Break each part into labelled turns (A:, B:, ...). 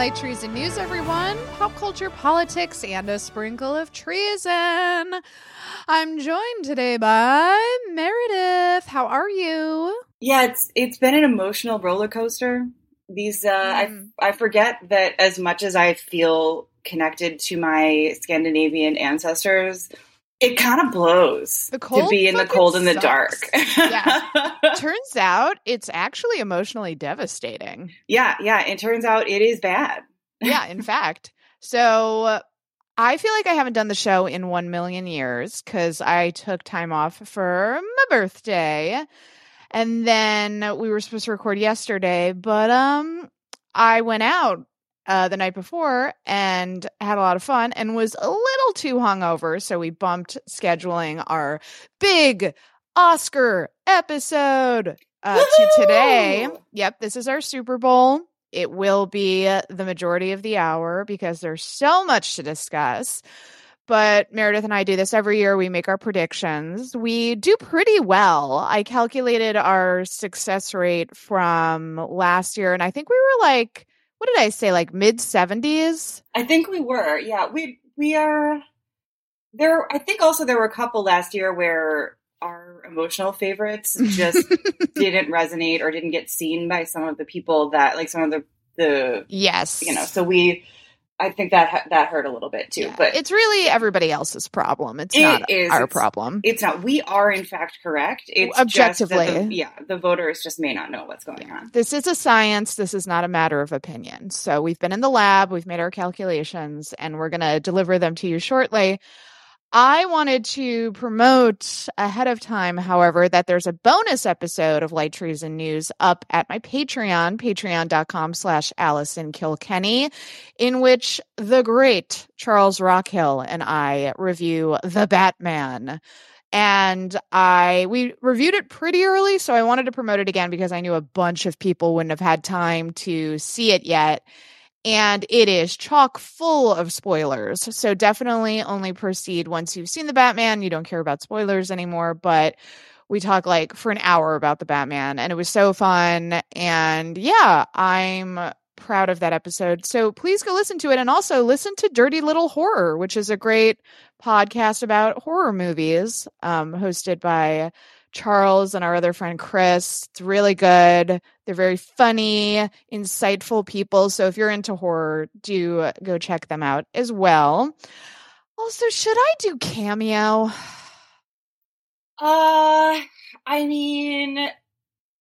A: Light Treason News, everyone. Pop culture, politics, and a sprinkle of treason. I'm joined today by Meredith. How are you?
B: Yeah, it's it's been an emotional roller coaster. These uh,
A: Mm.
B: I I forget that as much as I feel connected to my Scandinavian ancestors, it kind of blows
A: The
B: to be in the cold and the
A: sucks.
B: dark.
A: Yeah. Turns out it's actually emotionally devastating.
B: yeah, yeah. It turns out it is bad.
A: Yeah, in fact. So I feel like I haven't done the show in 1 million years because I took time off for my birthday. And then we were supposed to record yesterday, but um I went out uh, the night before and had a lot of fun and was a little too hungover. So we bumped scheduling our big Oscar episode uh, to today. Yep, this is our Super Bowl. It will be the majority of the hour because there's so much to discuss. But Meredith and I do this every year. We make our predictions. We do pretty well. I calculated our success rate from last year, and I think we were like, what did I say, like mid 70s?
B: I think we were. Yeah, we we are there. I think also there were a couple last year where our emotional favorites just didn't resonate or didn't get seen by some of the people that like some of the the
A: yes.
B: you know. So we, I think that that hurt a little bit too.
A: Yeah,
B: But
A: it's really everybody else's problem. It's
B: It
A: not
B: is.
A: our
B: It's-
A: problem.
B: it's not. We are in fact correct. It's
A: Objectively.
B: just the, yeah. The voters just may not know what's going on.
A: This is a science. This is not a matter of opinion. So we've been in the lab, we've made our calculations, and we're going to deliver them to you shortly. I wanted to promote ahead of time, however, that there's a bonus episode of Light Treason News up at my Patreon, patreon.com slash Allison Kilkenny, in which the great Charles Rockhill and I review The Batman and I we reviewed it pretty early, so I wanted to promote it again because I knew a bunch of people wouldn't have had time to see it yet. And it is chock full of spoilers. So definitely only proceed once you've seen the Batman. You don't care about spoilers anymore, but we talk like for an hour about the Batman and it was so fun. And yeah, I'm proud of that episode. So please go listen to it and also listen to Dirty Little Horror, which is a great podcast about horror movies, um, hosted by Charles and our other friend Chris. It's really good. They're very funny, insightful people. So if you're into horror, do go check them out as well. Also, should I do Cameo?
B: Uh, I mean,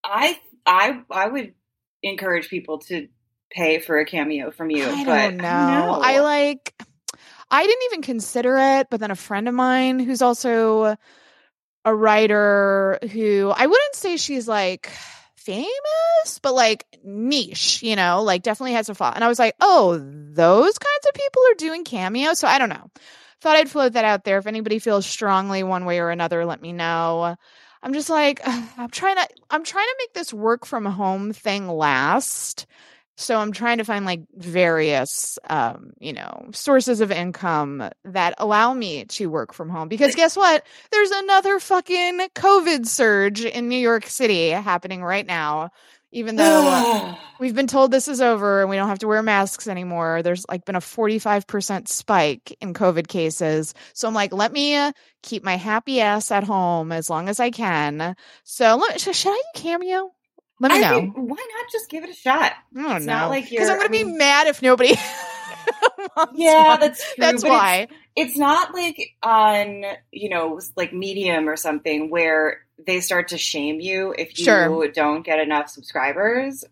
B: I I I would encourage people to pay for a cameo from you.
A: I
B: but
A: don't know. I like I didn't even consider it, but then a friend of mine who's also a writer who I wouldn't say she's like famous, but like niche, you know, like definitely has a follow. And I was like, oh, those kinds of people are doing cameo. So I don't know. Thought I'd float that out there. If anybody feels strongly one way or another, let me know. I'm just like, I'm trying to I'm trying to make this work from home thing last. So I'm trying to find like various, um, you know, sources of income that allow me to work from home. Because guess what? There's another fucking COVID surge in New York City happening right now. Even though we've been told this is over and we don't have to wear masks anymore, there's like been a 45% spike in COVID cases. So I'm like, let me uh, keep my happy ass at home as long as I can. So let, should I do Cameo? Let me
B: I
A: know.
B: think, why not just give it a shot?
A: I don't
B: It's
A: know.
B: not like
A: because I'm going to
B: I
A: be
B: mean-
A: mad if nobody.
B: Yeah,
A: one.
B: that's true.
A: that's
B: but it's-
A: why.
B: It's, not like on you know like Medium or something where they start to shame you if you
A: Sure.
B: don't get enough subscribers.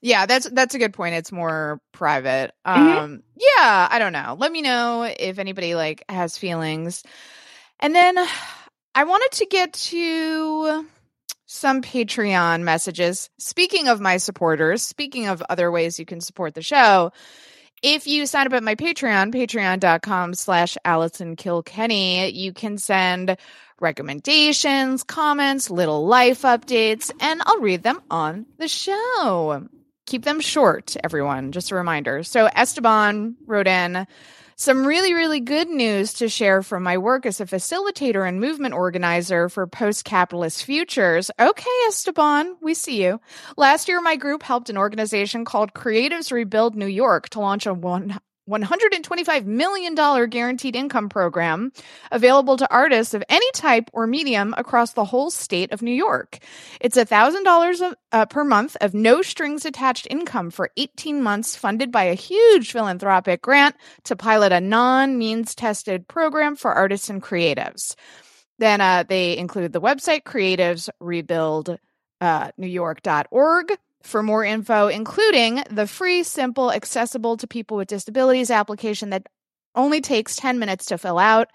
A: Yeah, that's that's a good point. It's more private.
B: Mhm.
A: Um yeah, I don't know. Let me know if anybody like has feelings. And then I wanted to get to some Patreon messages. Speaking of my supporters, speaking of other ways you can support the show, if you sign up at my Patreon, patreon.com slash Allison Kilkenny, you can send recommendations, comments, little life updates, and I'll read them on the show. Keep them short, everyone. Just a reminder. So Esteban wrote in Some really, really good news to share from my work as a facilitator and movement organizer for post capitalist futures. Okay, Esteban, we see you. Last year, my group helped an organization called Creatives Rebuild New York to launch a one, $125 million guaranteed income program available to artists of any type or medium across the whole state of New York. It's $1,000 uh, per month of no strings attached income for 18 months funded by a huge philanthropic grant to pilot a non means tested program for artists and creatives. Then uh, they include the website creativesrebuildnewyork.org. Uh, for more info, including the free, simple, accessible to people with disabilities application that only takes 10 minutes to fill out.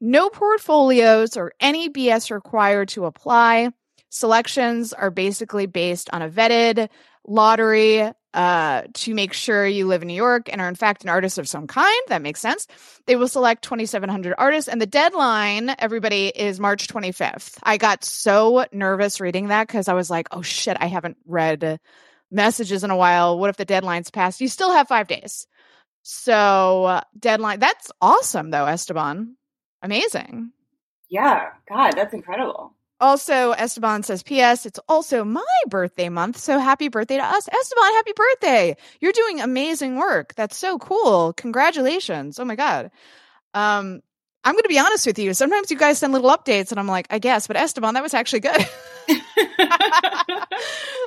A: No portfolios or any BS required to apply. Selections are basically based on a vetted lottery uh, to make sure you live in New York and are in fact an artist of some kind. That makes sense. They will select 2,700 artists, and the deadline, everybody, is March 25th. I got so nervous reading that because I was like, oh shit, I haven't read messages in a while. What if the deadline's passed? You still have five days. So, deadline. That's awesome, though, Esteban. Amazing.
B: Yeah. God, that's incredible.
A: Also, Esteban says, P.S. It's also my birthday month, so happy birthday to us. Esteban, happy birthday. You're doing amazing work. That's so cool. Congratulations. Oh my God. Um, I'm going to be honest with you. Sometimes you guys send little updates and I'm like, I guess, but Esteban, that was actually good.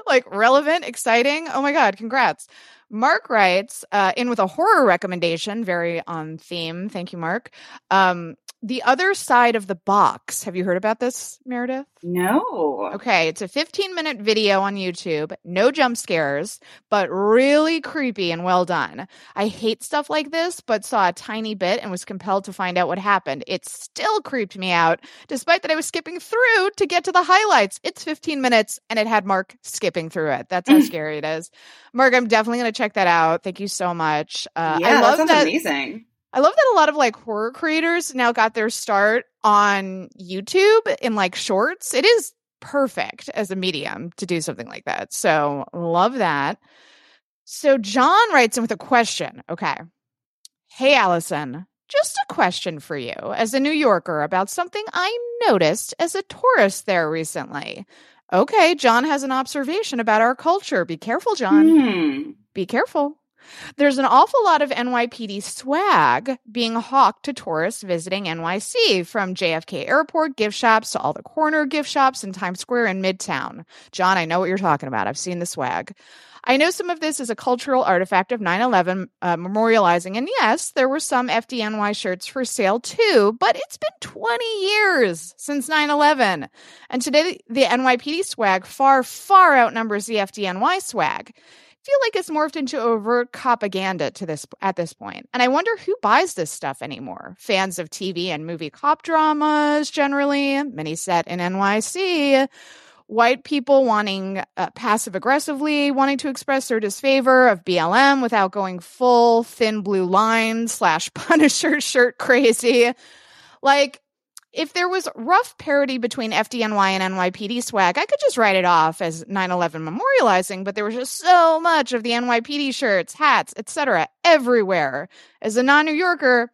A: like relevant, exciting. Oh my God, congrats. Mark writes uh, in with a horror recommendation, very on theme. Thank you, Mark. Um, the Other Side of the Box. Have you heard about this, Meredith?
B: No.
A: Okay, it's a 15 minute video on YouTube. No jump scares, but really creepy and well done. I hate stuff like this, but saw a tiny bit and was compelled to find out what happened. It still creeped me out, despite that I was skipping through to get to the highlights. It's 15 minutes and it had Mark skipping through it. That's how scary it is. Mark, I'm definitely going to check that out. Thank you so much.
B: Uh, yeah, I love that. that amazing
A: I love that a lot of like horror creators now got their start on YouTube in like shorts. It is perfect as a medium to do something like that. So, love that. So, John writes in with a question. Okay. Hey, Allison, just a question for you as a New Yorker about something I noticed as a tourist there recently. Okay, John has an observation about our culture. Be careful, John.
B: Hmm.
A: Be careful. There's an awful lot of NYPD swag being hawked to tourists visiting NYC, from JFK Airport gift shops to all the corner gift shops in Times Square and Midtown. John, I know what you're talking about. I've seen the swag. I know some of this is a cultural artifact of 9 11 uh, memorializing, and yes, there were some FDNY shirts for sale too, but it's been 20 years since 9 11. And today, the NYPD swag far, far outnumbers the FDNY swag feel like it's morphed into overt propaganda to this at this point. And I wonder who buys this stuff anymore. Fans of TV and movie cop dramas generally, many set in NYC, white people wanting uh, passive aggressively wanting to express their disfavor of BLM without going full thin blue line slash Punisher shirt crazy. Like if there was rough parity between FDNY and NYPD swag, I could just write it off as 9/11 memorializing, but there was just so much of the NYPD shirts, hats, etc. everywhere. As a non-New Yorker,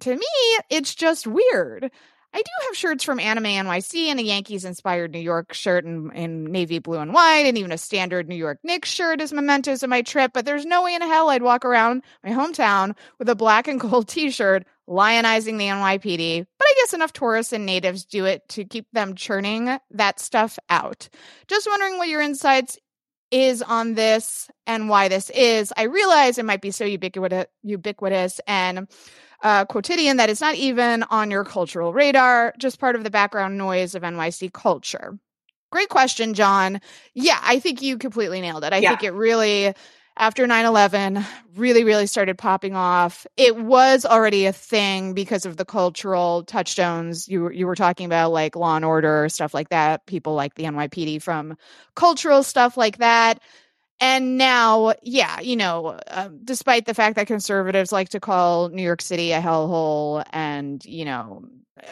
A: to me, it's just weird. I do have shirts from Anime NYC and a Yankees inspired New York shirt in, in, navy blue and white, and even a standard New York Knicks shirt as mementos of my trip. But there's no way in hell I'd walk around my hometown with a black and gold t shirt lionizing the NYPD. But I guess enough tourists and natives do it to keep them churning that stuff out. Just wondering what your insights is on this and why this is. I realize it might be so ubiquitous, ubiquitous and uh, quotidian that is not even on your cultural radar, just part of the background noise of NYC culture? Great question, John. Yeah, I think you completely nailed it. I yeah. think it really, after 9 11, really, really started popping off. It was already a thing because of the cultural touchstones you, you were talking about, like Law and Order, stuff like that. People like the NYPD from cultural stuff like that and now, yeah, you know, uh, despite the fact that conservatives like to call New York City a hellhole and, you know,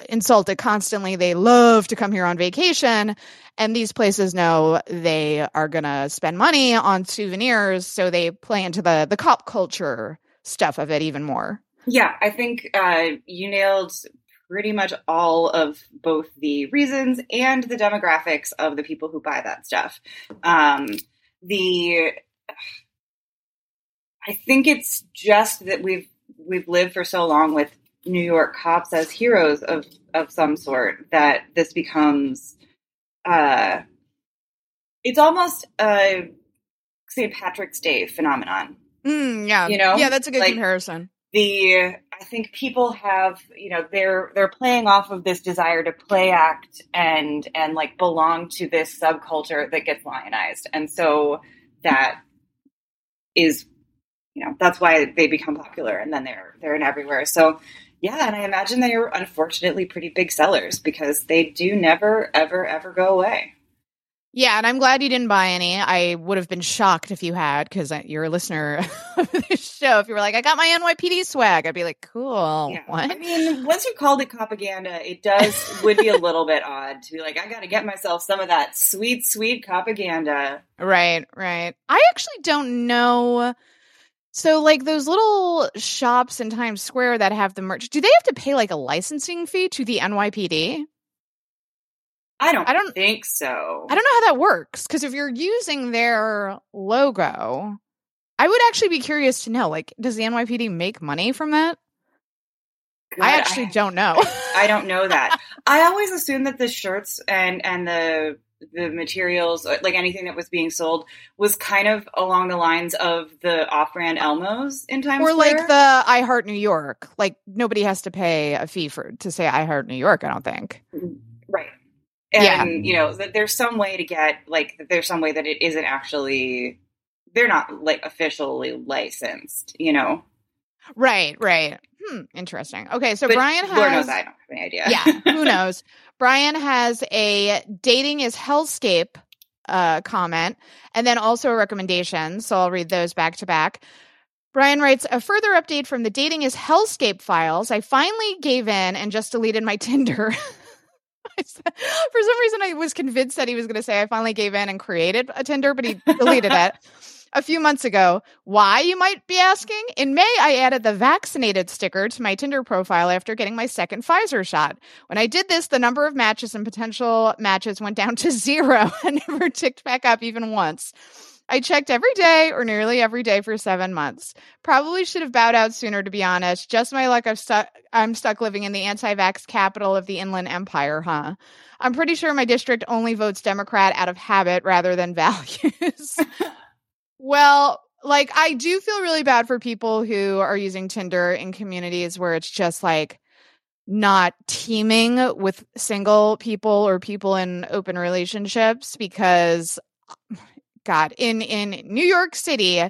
A: insult it constantly, they love to come here on vacation. And these places know they are going to spend money on souvenirs. So they play into the, the cop culture stuff of it even more.
B: Yeah, I think uh, you nailed pretty much all of both the reasons and the demographics of the people who buy that stuff. Um, the I think it's just that we've we've lived for so long with New York cops as heroes of of some sort that this becomes uh it's almost a St. Patrick's Day phenomenon.
A: Mm, yeah.
B: You know?
A: Yeah, that's a good
B: Like-
A: comparison.
B: The I think people have, you know, they're they're playing off of this desire to play act and and like belong to this subculture that gets lionized. And so that is you know, that's why they become popular and then they're they're in everywhere. So yeah, and I imagine they are unfortunately pretty big sellers because they do never, ever, ever go away.
A: Yeah, and I'm glad you didn't buy any. I would have been shocked if you had, because you're a listener of this show. If you were like, I got my NYPD swag, I'd be like, cool.
B: Yeah.
A: What?
B: I mean, once you called it propaganda, it does would be a little bit odd to be like, I got to get myself some of that sweet, sweet propaganda.
A: Right, right. I actually don't know. So, like those little shops in Times Square that have the merch, do they have to pay like a licensing fee to the NYPD?
B: I don't,
A: I don't-
B: think so.
A: I don't know how that works because if you're using their logo, I would actually be curious to know. Like, does the NYPD make money from that?
B: God,
A: I actually don't know.
B: I don't know that. I always assumed that the shirts and and the the materials, uh, like anything that was being sold, was kind of along the lines of the off-brand Elmos in Times
A: or
B: Square.
A: like the I Heart New York. Like nobody has to pay a fee for to say I Heart New York. I don't think.
B: Mm, right. And
A: Yeah.
B: you know, that there's some way to get like there's some way that it isn't actually they're not like officially licensed, you know.
A: Right, right. Hmm, interesting. Okay, so
B: But
A: Brian has
B: Lord knows I don't have any idea.
A: yeah, who knows? Brian has a dating is hellscape uh, comment and then also a recommendation. So I'll read those back to back. Brian writes a further update from the dating is hellscape files. I finally gave in and just deleted my Tinder. For some reason, I was convinced that he was going to say I finally gave in and created a Tinder, but he deleted it a few months ago. Why, you might be asking? In May, I added the vaccinated sticker to my Tinder profile after getting my second Pfizer shot. When I did this, the number of matches and potential matches went down to zero and never ticked back up even once. I checked every day or nearly every day for seven months. Probably should have bowed out sooner, to be honest. Just my luck. I've stuck. I'm stuck living in the anti-vax capital of the Inland Empire, huh? I'm pretty sure my district only votes Democrat out of habit rather than values. well, like I do feel really bad for people who are using Tinder in communities where it's just like not teeming with single people or people in open relationships because god in in New York City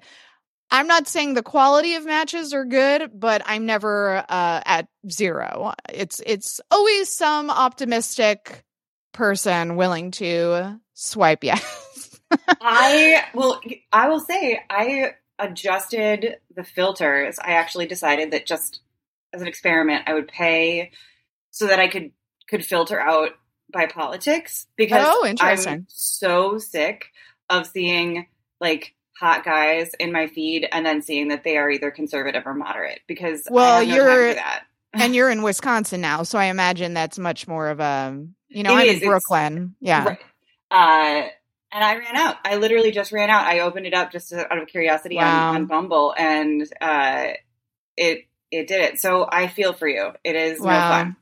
A: I'm not saying the quality of matches are good but I'm never uh at zero it's it's always some optimistic person willing to swipe yes
B: I will. I will say I adjusted the filters. I actually decided that just as an experiment, I would pay so that I could could filter out by politics because
A: Oh, interesting.
B: I'm so sick of seeing like hot guys in my feed and then seeing that they are either conservative or moderate because
A: Well,
B: no
A: you're-
B: time for that.
A: and you're in Wisconsin now so I imagine that's much more of a you know
B: It
A: I'm
B: is,
A: in Brooklyn yeah
B: Right. Uh, and I ran out. I literally just ran out. I opened it up just out of curiosity
A: Wow.
B: on, on Bumble, and uh, it it did it. So I feel for you. It is no fun.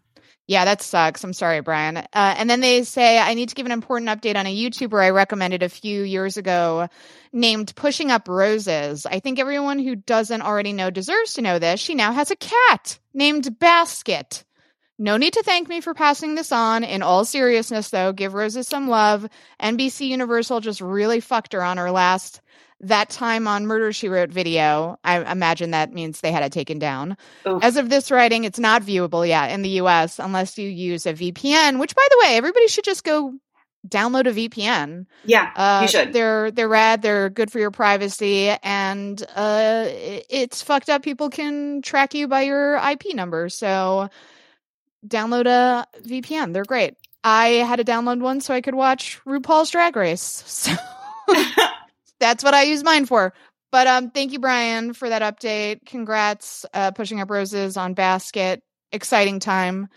A: Yeah, that sucks. I'm sorry, Brian. Uh, and then they say, I need to give an important update on a YouTuber I recommended a few years ago named Pushing Up Roses. I think everyone who doesn't already know deserves to know this. She now has a cat named Basket. No need to thank me for passing this on. In all seriousness, though, give Roses some love. NBC Universal just really fucked her on her last that time on Murder She Wrote video. I imagine that means they had it taken down.
B: Oof.
A: As of this writing, it's not viewable yet in the US unless you use a VPN, which by the way, everybody should just go download a VPN.
B: yeah,
A: Uh,
B: you should.
A: They're they're rad. They're good for your privacy, and uh, it's fucked up. People can track you by your IP number. So download a VPN. They're great. I had to download one so I could watch RuPaul's Drag Race. So that's what I use mine for. But um, thank you, Brian, for that update. Congrats, uh, pushing up roses on basket. Exciting time.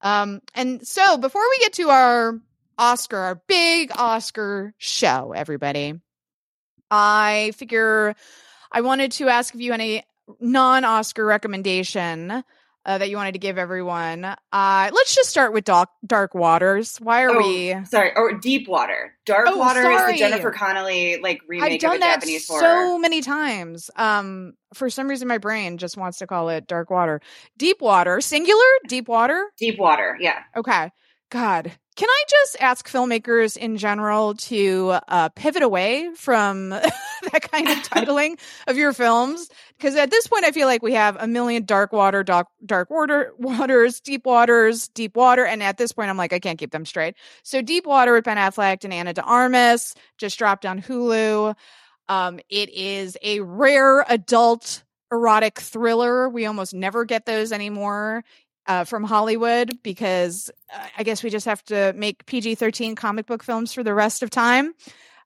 A: Um, and so before we get to our Oscar, our big Oscar show, everybody, I figure I wanted to ask if you any non-Oscar recommendation uh, that you wanted to give everyone. Uh, let's just start with Dark, Dark Waters. Why are
B: Oh,
A: we?
B: Sorry, or Deep Water. Dark
A: Oh,
B: Water is the Jennifer Connelly like
A: I've
B: remake of
A: done
B: a
A: that
B: Japanese horror.
A: so many times. Um, for some reason, my brain just wants to call it Dark Water, Deep Water, singular, Deep Water.
B: Deep Water, yeah.
A: Okay. God, can I just ask filmmakers in general to uh, pivot away from that kind of titling of your films? Because at this point, I feel like we have a million dark water, dark, dark water, waters, deep waters, deep water, and at this point, I'm like, I can't keep them straight. So, Deep Water with Ben Affleck and Ana de Armas just dropped on Hulu. Um, it is a rare adult erotic thriller. We almost never get those anymore uh, from Hollywood because uh, I guess we just have to make PG 13 comic book films for the rest of time.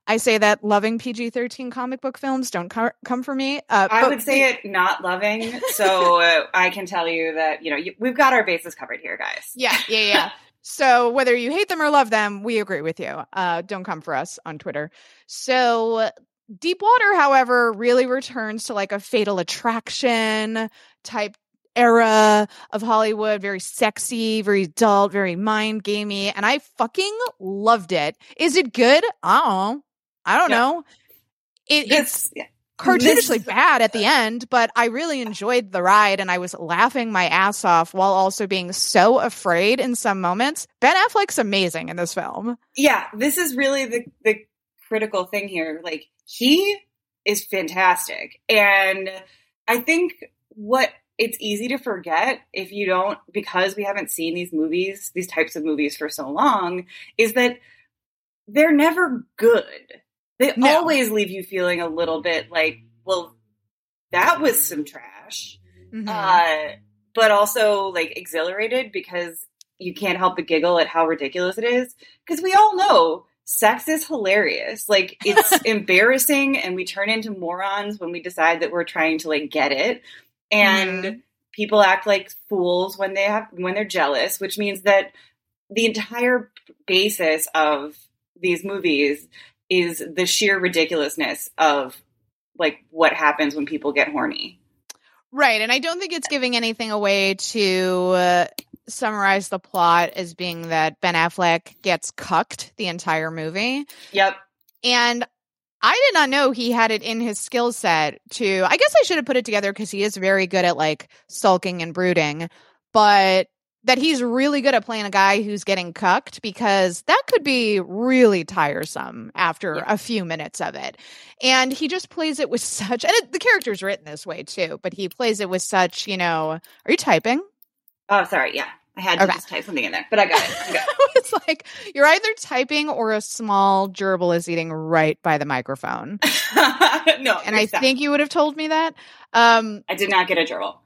A: I say that loving PG 13 comic book films don't co- come for me. Uh,
B: I would say it not loving, so uh, I can tell you that you know you, we've got our bases covered here, guys.
A: Yeah, yeah, yeah. so whether you hate them or love them, we agree with you. Uh, don't come for us on Twitter. So Deep Water, however, really returns to like a fatal attraction type era of Hollywood, very sexy, very adult, very mind gamey, and I fucking loved it. Is it good? I don't know. I don't
B: Yeah.
A: know. It, it's
B: yeah.
A: cartoonishly
B: This-
A: bad at the end, but I really enjoyed the ride and I was laughing my ass off while also being so afraid in some moments. Ben Affleck's amazing in this film.
B: yeah, this is really the the critical thing here. Like he is fantastic, and I think what it's easy to forget if you don't because we haven't seen these movies, these types of movies for so long, is that they're never good. They
A: No.
B: always leave you feeling a little bit like, well, that was some trash.
A: Mhm.
B: uh, but also like exhilarated because you can't help but giggle at how ridiculous it is. Because we all know sex is hilarious. Like it's embarrassing, and we turn into morons when we decide that we're trying to like get it. And
A: Mhm.
B: people act like fools when they have when they're jealous, which means that the entire basis of these movies is the sheer ridiculousness of like what happens when people get horny.
A: Right. And I don't think it's giving anything away to uh, summarize the plot as being that Ben Affleck gets cucked the entire movie.
B: Yep.
A: And I did not know he had it in his skill set to, I guess I should have put it together because he is very good at like sulking and brooding, but that he's really good at playing a guy who's getting cucked because that could be really tiresome after
B: Yeah.
A: a few minutes of it. And he just plays it with such, and it, the character's written this way too, but he plays it with such, you know, are you typing?
B: Oh, sorry. Yeah. I had to
A: Okay.
B: just type something in there, but I got it. I got it.
A: it's like you're either typing or a small gerbil is eating right by the microphone.
B: no,
A: and I think you would have told me that. Um,
B: I did not get a gerbil.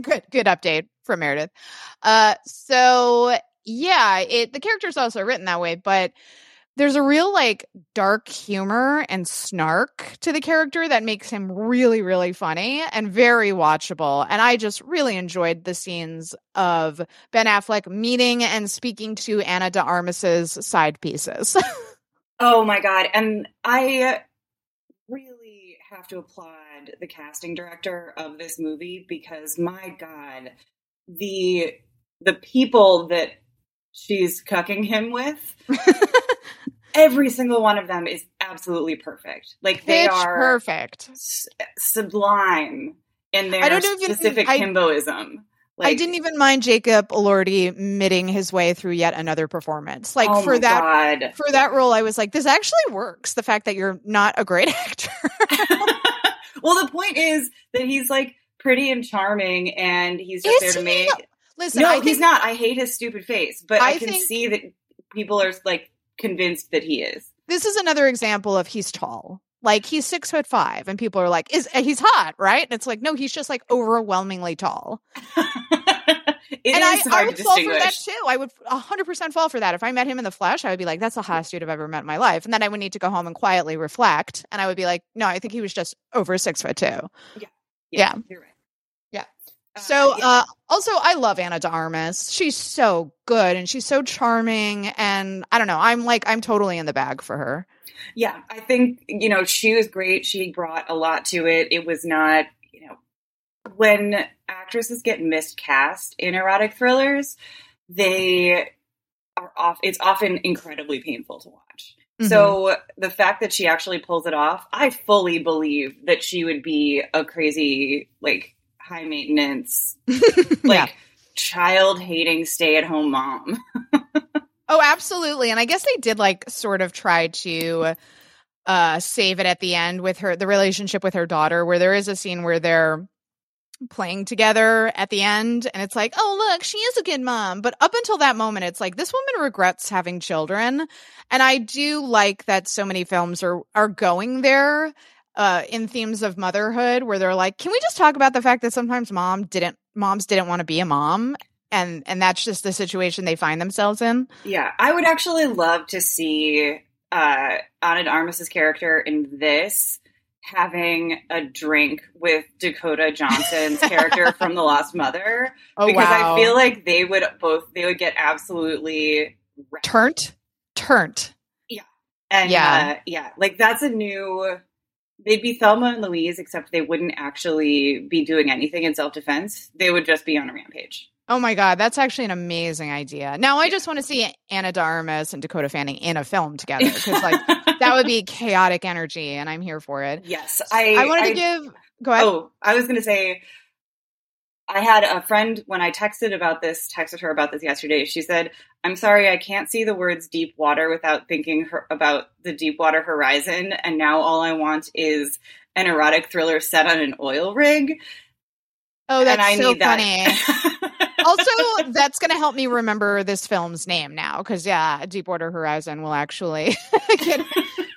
A: good, good update from Meredith. Uh, so yeah, it the character's also written that way, but there's a real like dark humor and snark to the character that makes him really, really funny and very watchable. And I just really enjoyed the scenes of Ben Affleck meeting and speaking to Ana de Armas's side pieces.
B: Oh my god! And I really have to applaud the casting director of this movie because my god, the the people that she's cucking him with, every single one of them is absolutely perfect. Like they are
A: perfect.
B: s- sublime in their
A: I don't even-
B: specific
A: I-
B: himboism.
A: I didn't even mind Jacob Elordi mitting his way through yet another performance. Like
B: oh
A: for that
B: God.
A: for that role, I was like, this actually works. The fact that you're not a great actor.
B: well, the point is that he's like pretty and charming, and he's just
A: Is
B: there to
A: he?
B: make.
A: Listen,
B: No,
A: I
B: he's not. I hate his stupid face, but I,
A: I
B: can
A: think-
B: see that people are like convinced that he is.
A: this is another example of he's tall. Like he's six foot five, and people are like, "Is he's hot?" Right? And it's like, no, he's just like overwhelmingly tall.
B: It
A: and I, I would fall for that too. I would 100% fall for that. If I met him in the flesh, I would be like, that's the hottest dude I've ever met in my life. And then I would need to go home and quietly reflect. And I would be like, no, I think he was just over six foot two. yeah.
B: you're right.
A: Yeah.
B: Uh,
A: So, uh, also, I love Ana de Armas. She's so good and she's so charming. And I don't know, I'm like, I'm totally in the bag for her.
B: Yeah, I think, you know, she was great. She brought a lot to it. It was not, you know, when actresses get miscast in erotic thrillers, they are off, it's often incredibly painful to watch.
A: Mm-hmm.
B: So the fact that she actually pulls it off, I fully believe that she would be a crazy, like, high maintenance, like,
A: Yeah.
B: child hating stay at home mom.
A: Oh, absolutely. And I guess they did like sort of try to uh save it at the end with her the relationship with her daughter where there is a scene where they're playing together at the end and it's like, "Oh, look, she is a good mom." But up until that moment it's like this woman regrets having children. And I do like that so many films are are going there uh in themes of motherhood where they're like, "Can we just talk about the fact that sometimes mom didn't moms didn't want to be a mom?" And and that's just the situation they find themselves in.
B: Yeah, I would actually love to see uh, Ana Armas's character in this having a drink with Dakota Johnson's character from The Lost Mother
A: Oh
B: because
A: wow!
B: I feel like they would both they would get absolutely wrecked.
A: turnt, turnt.
B: and
A: Yeah.
B: uh, yeah, like that's a new. They'd be Thelma and Louise, except they wouldn't actually be doing anything in self defense. They would just be on a rampage.
A: Oh my god, that's actually an amazing idea. Now I just want to see Ana de and Dakota Fanning in a film together because like that would be chaotic energy, and I'm here for it.
B: yes, I.
A: I wanted to give. Go ahead.
B: Oh, I was going to say, I had a friend when I texted about this, texted her about this yesterday. She said, "I'm sorry, I can't see the words deep water without thinking her, about the Deepwater Horizon, and now all I want is an erotic thriller set on an oil rig."
A: oh, that's
B: and I
A: so
B: need
A: funny.
B: that.
A: also, that's going to help me remember this film's name now because yeah, Deepwater Horizon will actually get,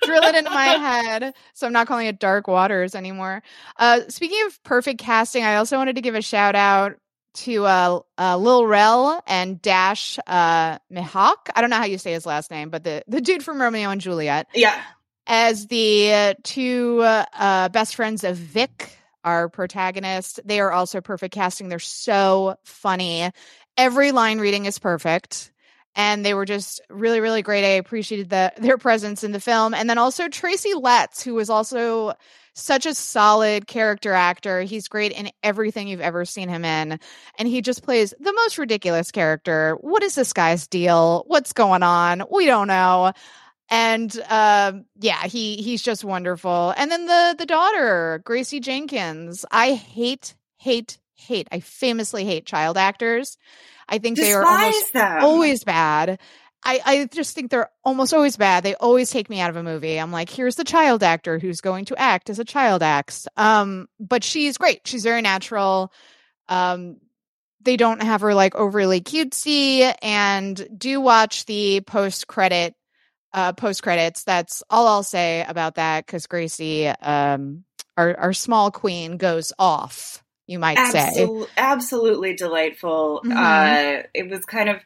A: drill it into my head. So I'm not calling it Dark Waters anymore. Uh, speaking of perfect casting, I also wanted to give a shout out to uh, uh, Lil Rel and Dash uh, Mihok. I don't know how you say his last name, but the, the dude from Romeo and Juliet
B: yeah,
A: as the uh, two uh, uh, best friends of Vic, our protagonist. They are also perfect casting. They're so funny. Every line reading is perfect. And they were just really, really great. I appreciated the, their presence in the film. And then also Tracy Letts, who was also such a solid character actor. He's great in everything you've ever seen him in. And he just plays the most ridiculous character. What is this guy's deal? What's going on? We don't know and um yeah he he's just wonderful and then the the daughter gracie jenkins i hate hate hate i famously hate child actors i think they are almost
B: them.
A: always bad I, I just think they're almost always bad. They always take me out of a movie. I'm like, here's the child actor who's going to act as a child acts. Um, but she's great. She's very natural. Um, they don't have her like overly cutesy and do watch the post credit uh post credits that's all i'll say about that because gracie um our, our small queen goes off you might say
B: absolutely delightful.
A: Mhm.
B: Uh, it was kind of.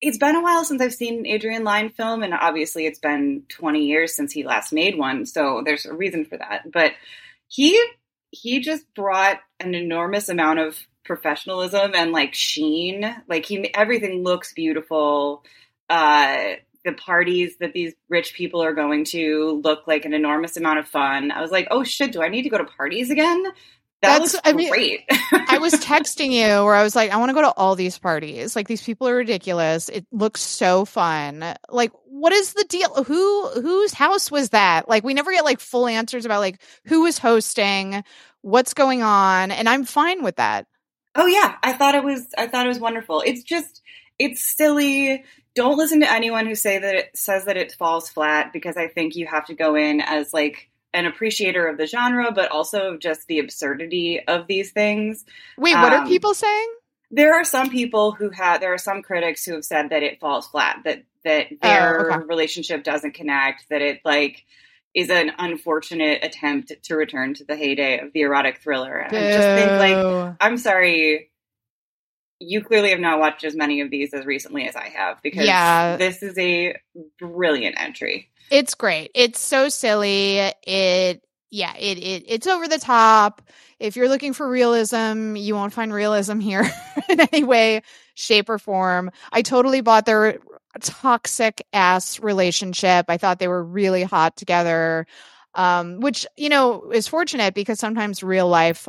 B: It's been a while since I've seen an Adrian Lyne film, and obviously it's been 20 years since he last made one, so there's a reason for that. But he he just brought an enormous amount of professionalism and like sheen. Like he everything looks beautiful. Uh, the parties that these rich people are going to look like an enormous amount of fun. I was like, oh shit, do I need to go to parties again? That
A: That's- I mean,
B: great.
A: I was texting you where I was like, I want to go to all these parties. Like these people are ridiculous. It looks so fun. Like, what is the deal? Who whose house was that? Like, we never get like full answers about like who was hosting, what's going on, and I'm fine with that.
B: Oh yeah, I thought it was I thought it was wonderful. It's just it's silly. Don't listen to anyone who say that it says that it falls flat because I think you have to go in as like an appreciator of the genre, but also just the absurdity of these things.
A: Wait, what are
B: Um,
A: people saying?
B: There are some people who have there are some critics who have said that it falls flat, that that
A: Oh,
B: their
A: okay.
B: relationship doesn't connect, that it like is an unfortunate attempt to return to the heyday of the erotic thriller. And I just think like I'm sorry. you clearly have not watched as many of these as recently as I have because
A: Yeah.
B: this is a brilliant entry.
A: It's great. It's so silly. It yeah, it, it it's over the top. If you're looking for realism, you won't find realism here in any way, shape, or form. I totally bought their toxic ass relationship. I thought they were really hot together. Um, which, you know, is fortunate because sometimes real life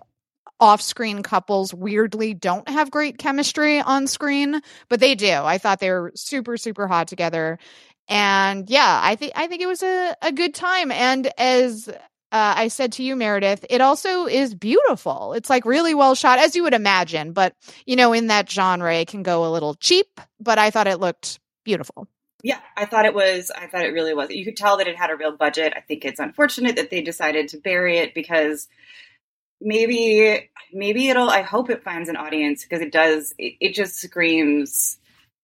A: off screen couples weirdly don't have great chemistry on screen, but they do. I thought they were super, super hot together. And yeah, I think I think it was a, a good time. And as uh, I said to you, Meredith, it also is beautiful. It's like really well shot, as you would imagine. But you know, in that genre, it can go a little cheap. But I thought it looked beautiful.
B: Yeah, I thought it was. I thought it really was. You could tell that it had a real budget. I think it's unfortunate that they decided to bury it because maybe, maybe it'll. I hope it finds an audience because it does. It, it just screams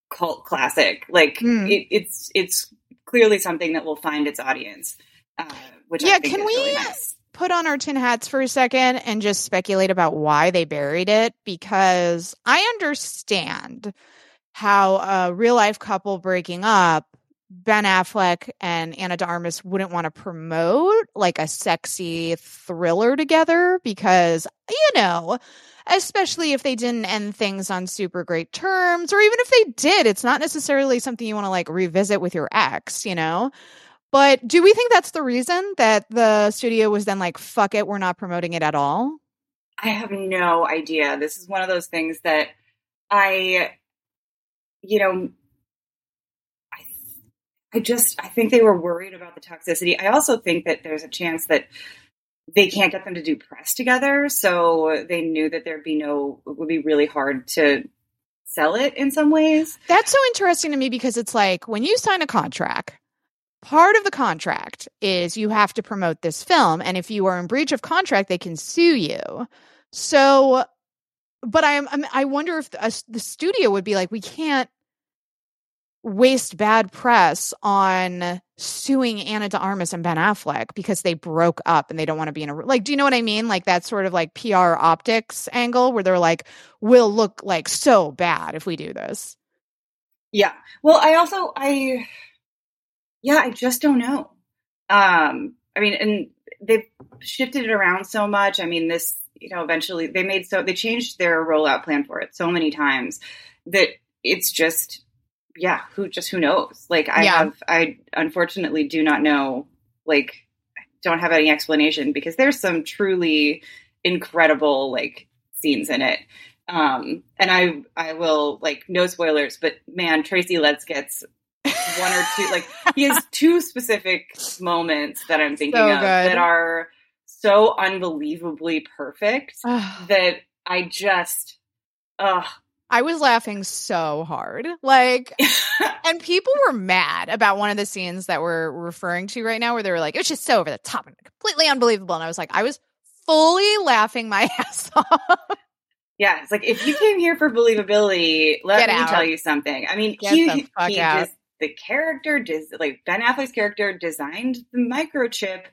B: cult classic. Like
A: Hmm.
B: it, it's it's clearly something that will find its audience. Uh, which
A: Yeah,
B: I think
A: can
B: is really
A: we-
B: nice.
A: put on our tin hats for a second and just speculate about why they buried it because I understand how a real life couple breaking up, Ben Affleck and Ana de Armas wouldn't want to promote like a sexy thriller together because, you know, especially if they didn't end things on super great terms, or even if they did, it's not necessarily something you want to like revisit with your ex, you know? But do we think that's the reason that the studio was then like, fuck it, we're not promoting it at all?
B: I have no idea. This is one of those things that I, you know, I, I just I think they were worried about the toxicity. I also think that there's a chance that they can't get them to do press together, so they knew that there'd be no. It would be really hard to sell it in some ways.
A: That's so interesting to me because it's like when you sign a contract, part of the contract is you have to promote this film. And if you are in breach of contract, they can sue you. So, but I'm I wonder if the studio would be like, we can't waste bad press on suing Ana de Armas and Ben Affleck because they broke up and they don't want to be in a like do you know what I mean like that sort of like PR optics angle where they're like we'll look like so bad if we do this
B: Yeah. Well, I also I yeah, I just don't know. Um I mean and they've shifted it around so much. I mean this, you know, eventually they made so they changed their rollout plan for it so many times that it's just yeah, who just who knows? Like I
A: Yeah.
B: have I unfortunately do not know like don't have any explanation because there's some truly incredible like scenes in it. Um and I I will like no spoilers, but man, Tracy Letts gets one or two like he has two specific moments that I'm thinking
A: So
B: of that are so unbelievably perfect that I just ugh
A: I was laughing so hard. Like, and people were mad about one of the scenes that we're referring to right now, where they were like, it was just so over the top and completely unbelievable. And I was like, I was fully laughing my ass off.
B: Yeah, it's like if you came here for believability, let
A: Get
B: me
A: out.
B: tell you something. I mean,
A: Get
B: he, he
A: out.
B: just- the character, des- like Ben Affleck's character, designed the microchip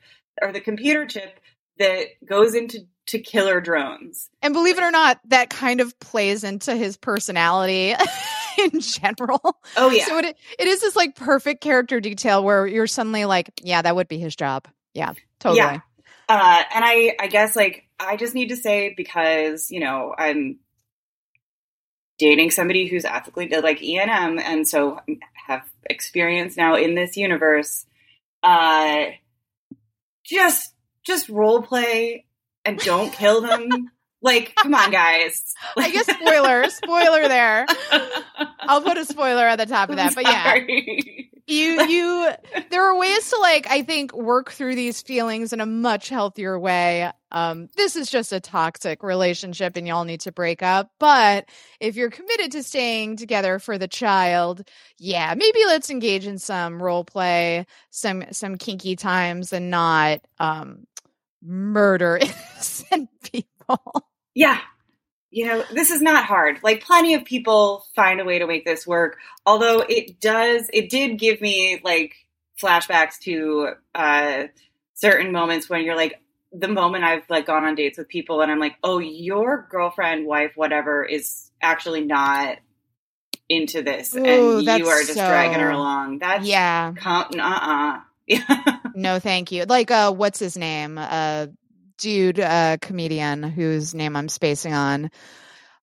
B: or the computer chip that goes into to killer drones.
A: And believe it or not, that kind of plays into his personality in general.
B: Oh yeah,
A: So it, it is this like perfect character detail where you're suddenly like, yeah, that would be his job. Yeah, totally.
B: Yeah. Uh, and I, I guess like I just need to say because you know I'm dating somebody who's ethically like ENM, and so have experience now in this universe. Uh, just just role play and don't kill them. like, come on, guys.
A: I guess spoiler, spoiler there. I'll put a spoiler at the top of that. But yeah, you you there are ways to like I think work through these feelings in a much healthier way. Um this is just a toxic relationship and y'all need to break up, but if you're committed to staying together for the child, yeah, maybe let's engage in some role play, some some kinky times and not um murder innocent people.
B: Yeah. You know, this is not hard. Like plenty of people find a way to make this work. Although it does it did give me like flashbacks to uh certain moments when you're like the moment I've like gone on dates with people and I'm like, "Oh, your girlfriend, wife, whatever is actually not into this
A: Ooh,
B: and you are just dragging her along. That's
A: Yeah.
B: com- uh-uh. Yeah.
A: No, thank you. Like, uh, what's his name? Uh, dude, uh, comedian whose name I'm spacing on.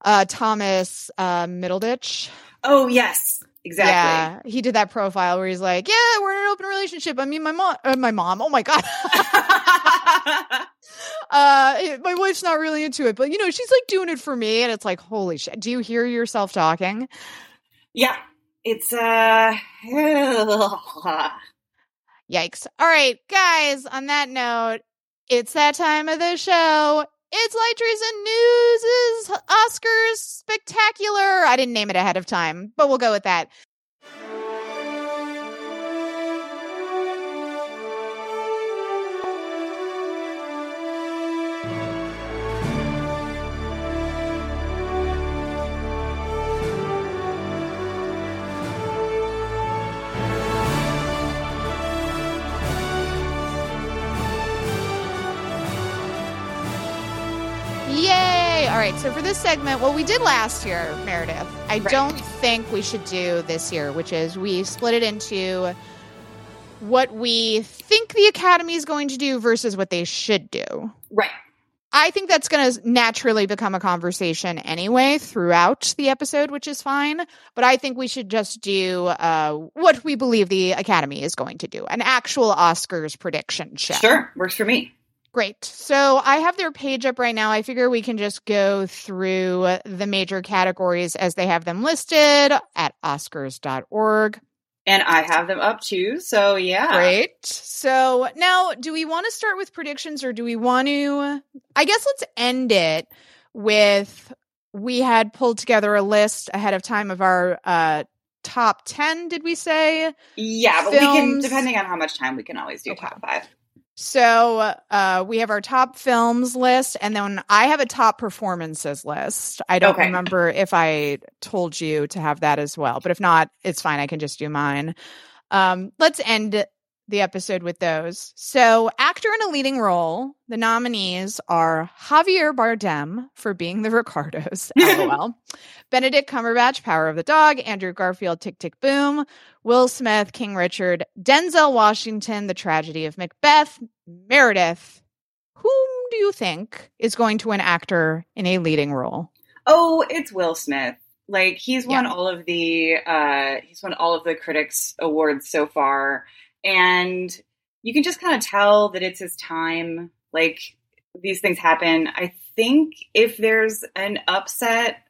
A: Uh, Thomas uh, Middleditch.
B: oh yes, exactly.
A: Yeah, he did that profile where he's like, "Yeah, we're in an open relationship. I mean, my mom, uh, my mom. Oh my god, uh, it- my wife's not really into it, but you know, she's like doing it for me." And it's like, holy shit! Do you hear yourself talking?
B: yeah. It's uh
A: Yikes! All right, guys. On that note, it's that time of the show. It's Light Treason News' Oscars Spectacular. I didn't name it ahead of time, but we'll go with that. Right, so for this segment, what we did last year, Meredith, I
B: Right.
A: don't think we should do this year, which is we split it into what we think the Academy is going to do versus what they should do.
B: right.
A: I think that's going to naturally become a conversation anyway throughout the episode, which is fine. But I think we should just do uh, what we believe the Academy is going to do an actual Oscars prediction show.
B: Sure. Works for me.
A: Great. So I have their page up right now. I figure we can just go through the major categories as they have them listed at oscars.org.
B: And I have them up too. So yeah.
A: Great. So now, do we want to start with predictions or do we want to? I guess let's end it with we had pulled together a list ahead of time of our uh, top 10, did we say?
B: Yeah, but we can depending on how much time we can always do
A: Okay.
B: top five.
A: So uh, we have our top films list, and then I have a top performances list. I don't
B: Okay.
A: remember if I told you to have that as well, but if not, it's fine. I can just do mine. Um, let's end the episode with those. So, actor in a leading role, the nominees are Javier Bardem for being the Ricardos, lol. Benedict Cumberbatch, Power of the Dog, Andrew Garfield, Tick Tick Boom, Will Smith, King Richard, Denzel Washington, The Tragedy of Macbeth, Meredith. Whom do you think is going to win actor in a leading role?
B: Oh, it's Will Smith. Like he's won
A: Yeah.
B: all of the uh he's won all of the critics awards so far and you can just kind of tell that it's his time. Like these things happen. I think if there's an upset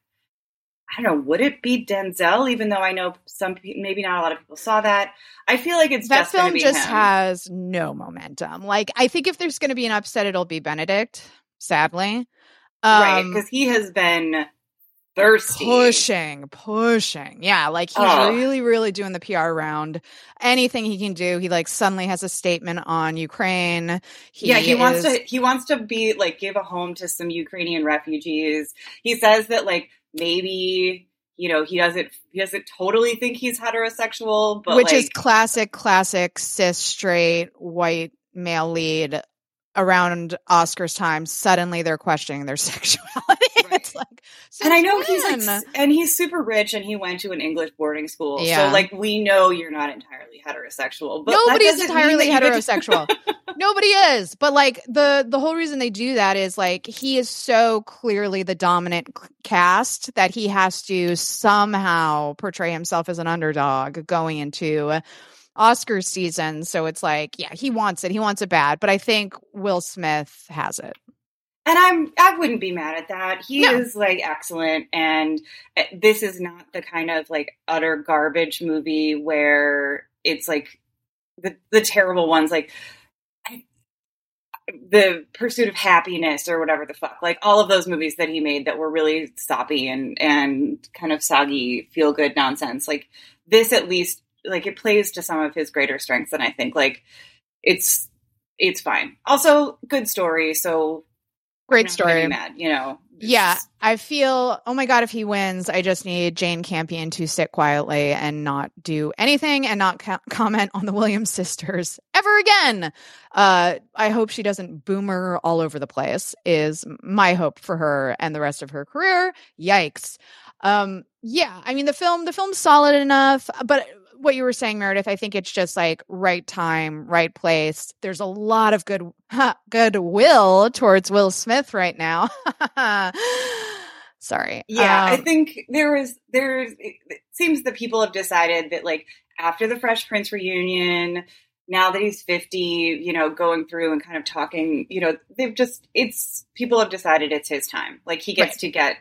B: I don't know, would it be Denzel even though I know some maybe not a lot of people saw that. I feel like it's
A: that
B: just
A: film just
B: him.
A: has no momentum. Like, I think if there's going to be an upset, it'll be Benedict, sadly.
B: right
A: Um,
B: because he has been thirsty.
A: pushing, pushing. Yeah, like he's
B: Oh.
A: really, really doing the PR round. Anything he can do, he like suddenly has a statement on Ukraine.
B: yeah, he wants to he wants to be like give a home to some Ukrainian refugees. He says that like maybe you know he doesn't he doesn't totally think he's heterosexual, but
A: which
B: like,
A: is classic, classic cis straight white male lead around Oscars time. Suddenly they're questioning their sexuality. like,
B: and I know he's like and he's super rich and he went to an English boarding school.
A: Yeah.
B: So like we know you're not entirely heterosexual, but
A: Nobody is entirely heterosexual. Nobody is. But like the the whole reason they do that is like he is so clearly the dominant cast that he has to somehow portray himself as an underdog going into Oscar season. So it's like, yeah, he wants it. He wants it bad. But I think Will Smith has it.
B: And I'm I wouldn't be mad at that. He
A: No.
B: is like excellent and uh, this is not the kind of like utter garbage movie where it's like the the terrible ones like I, the pursuit of happiness or whatever the fuck. Like all of those movies that he made that were really soppy and and kind of soggy feel good nonsense. Like this at least like it plays to some of his greater strengths and I think like it's it's fine. Also good story, so
A: Great story.
B: Mad, you know.
A: Yeah, I feel. Oh my god, if he wins, I just need Jane Campion to sit quietly and not do anything and not co- comment on the Williams sisters ever again. Uh, I hope she doesn't boomer all over the place. Is my hope for her and the rest of her career. Yikes. Um, yeah, I mean the film. The film's solid enough, but what you were saying, Meredith, I think it's just like right time, right place. There's a lot of good goodwill towards Will Smith right now. Sorry.
B: Yeah, um, I think there is there. It seems that people have decided that like after the Fresh Prince reunion, now that he's 50, you know, going through and kind of talking, you know, they've just it's people have decided it's his time. Like he gets right. to get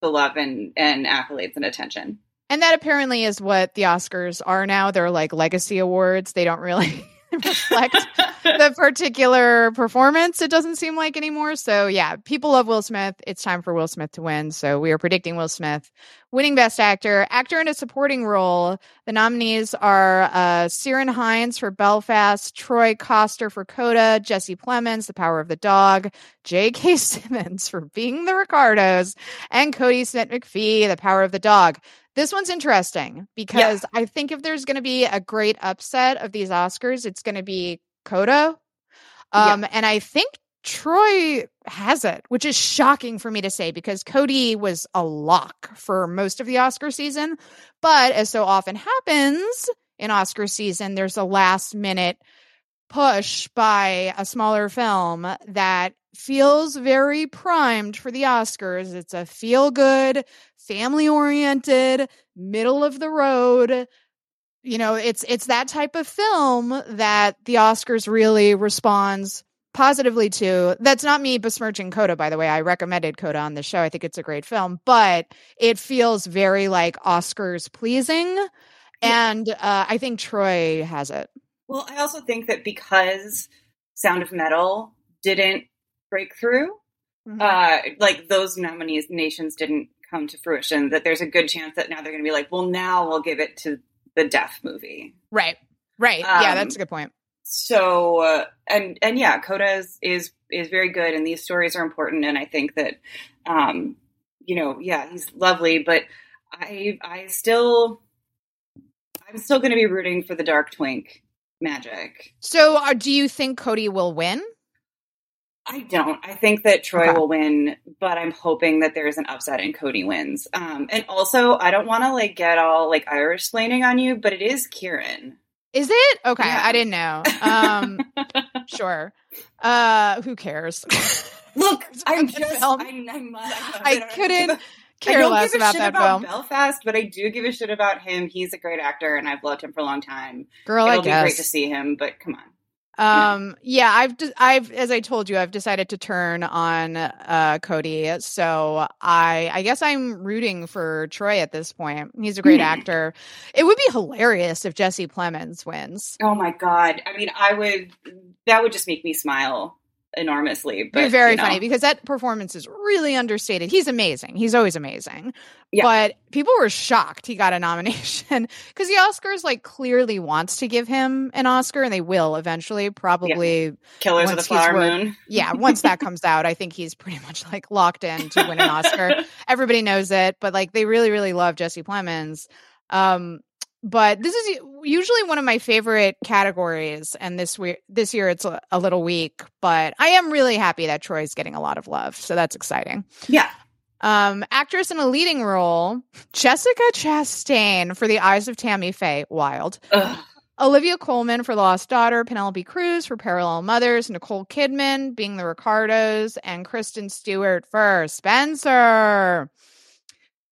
B: the love and and accolades and attention.
A: And that apparently is what the Oscars are now. They're like legacy awards. They don't really reflect the particular performance, it doesn't seem like anymore. So, yeah, people love Will Smith. It's time for Will Smith to win. So, we are predicting Will Smith winning Best Actor. Actor in a supporting role. The nominees are uh, Hinds for Belfast, Troy Kotsur for Coda, Jesse Plemons, The Power of the Dog, J.K. Simmons for Being the Ricardos, and Kodi Smit-McPhee, The Power of the Dog. This one's interesting because yeah. I think if there's going to be a great upset of these Oscars, it's going to be Coda. Um, yeah. And I think Troy has it, which is shocking for me to say because Kodi was a lock for most of the Oscar season. But as so often happens in Oscar season, there's a last minute push by a smaller film that feels very primed for the Oscars. It's a feel good, family oriented, middle of the road. You know, it's it's that type of film that the Oscars really responds positively to. That's not me besmirching Coda, by the way. I recommended Coda on the show. I think it's a great film, but it feels very like Oscars pleasing. And uh, I think Troy has it.
B: Well, I also think that because Sound of Metal didn't break through, mm-hmm. uh, like those nominations didn't come to fruition, that there's a good chance that now they're going to be like, well, now we'll give it to the Deaf movie.
A: Right. Right. Um, yeah, that's a good point.
B: So uh, and and yeah, Coda is, is is very good, and these stories are important, and I think that, um, you know, yeah, he's lovely, but I I still I'm still going to be rooting for the Dark Twink magic.
A: So, uh, do you think Kodi will win?
B: I don't. I think that Troy okay. will win, but I'm hoping that there's an upset and Kodi wins. Um, and also, I don't want to like get all like Irish splaining on you, but it is Ciarán.
A: Is it? Okay, yeah. I didn't know. Um, sure. Uh, who cares?
B: Look, I'm just. I'm, I'm,
A: i I couldn't care less about that
B: about
A: film.
B: Belfast, but I do give a shit about him. He's a great actor, and I've loved him for a long time.
A: Girl,
B: It'll
A: I guess.
B: be great to see him, but come on.
A: Um, yeah, I've, de- I've, as I told you, I've decided to turn on, uh, Kodi. So I, I guess I'm rooting for Troy at this point. He's a great actor. It would be hilarious if Jesse Plemons wins.
B: Oh my God. I mean, I would, that would just make me smile enormously. But
A: very
B: you know.
A: funny because that performance is really understated. He's amazing. He's always amazing. Yeah. But people were shocked he got a nomination because the Oscars like clearly wants to give him an Oscar and they will eventually, probably.
B: Yeah. Killers of the Flower Moon.
A: yeah, once that comes out, I think he's pretty much like locked in to win an Oscar. Everybody knows it, but like they really, really love Jesse Plemons. Um, but this is usually one of my favorite categories and this we- this year it's a, a, little weak but i am really happy that troy's getting a lot of love so that's exciting.
B: Yeah.
A: Um actress in a leading role jessica chastain for the eyes of tammy faye wild. Ugh. olivia colman for lost daughter penelope cruz for parallel mothers nicole kidman being the ricardos and kristen stewart for spencer.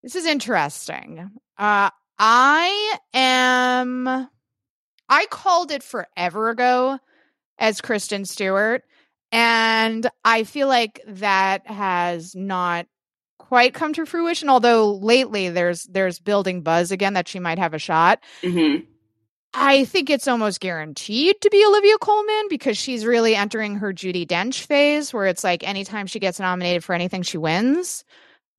A: This is interesting. Uh I am I called it forever ago as Kristen Stewart and I feel like that has not quite come to fruition although lately there's there's building buzz again that she might have a shot.
B: Mm-hmm.
A: I think it's almost guaranteed to be Olivia Colman because she's really entering her Judi Dench phase where it's like anytime she gets nominated for anything she wins.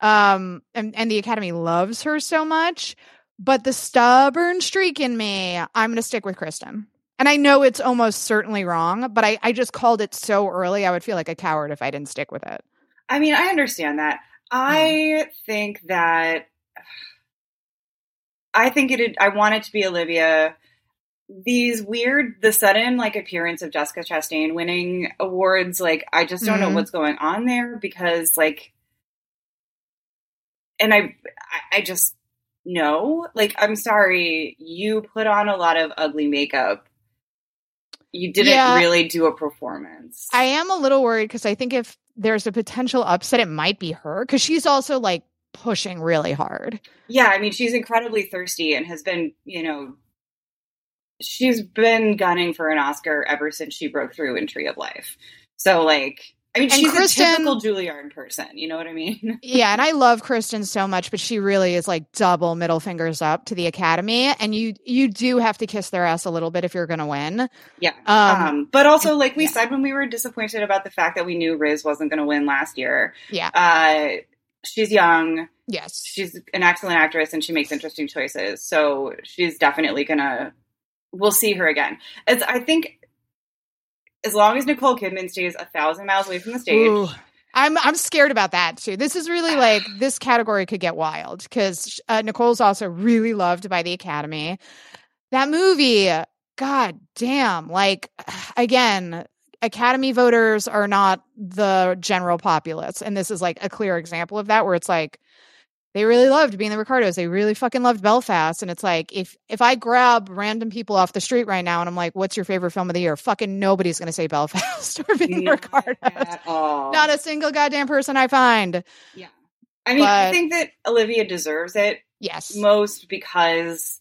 A: Um and and the Academy loves her so much. But the stubborn streak in me, I'm going to stick with Kristen. And I know it's almost certainly wrong, but I, I just called it so early. I would feel like a coward if I didn't stick with it.
B: I mean, I understand that. I think that I think it. I want it to be Olivia. These weird, the sudden like appearance of Jessica Chastain winning awards, like I just don't know
A: Mhm.
B: what's going on there because like, and I- I just know, like, I'm sorry, you put on a lot of ugly makeup. You didn't
A: Yeah.
B: really do a performance.
A: I am a little worried because I think if there's a potential upset, it might be her because she's also like pushing really hard.
B: Yeah, I mean, she's incredibly thirsty and has been, you know, she's been gunning for an Oscar ever since she broke through in Tree of Life. So, like, I mean,
A: And
B: she's
A: Kristen-
B: a typical Juilliard person. You know what I mean?
A: Yeah, and I love Kristen so much, but she really is like double middle fingers up to the Academy, and you you do have to kiss their ass a little bit if you're going to win.
B: Yeah.
A: Um,
B: Um, but also, like we
A: yeah.
B: said when we were disappointed about the fact that we knew Riz wasn't going to win last year,
A: Yeah.
B: uh, she's young,
A: Yes.
B: she's an excellent actress, and she makes interesting choices. So she's definitely going to, we'll see her again. As I think, as long as Nicole Kidman stays a thousand miles away from the stage,
A: Ooh. I'm I'm scared about that too. This is really like this category could get wild because uh, Nicole's also really loved by the Academy. That movie, god damn! Like again, Academy voters are not the general populace, and this is like a clear example of that, where it's like they really loved being the Ricardos. They really fucking loved Belfast, and it's like if if I grab random people off the street right now and I'm like, "What's your favorite film of the year?" Fucking nobody's gonna say Belfast or being the
B: not
A: Ricardos. Not a single goddamn person I find.
B: yeah. I mean, I think that Olivia deserves it
A: Yes.
B: most because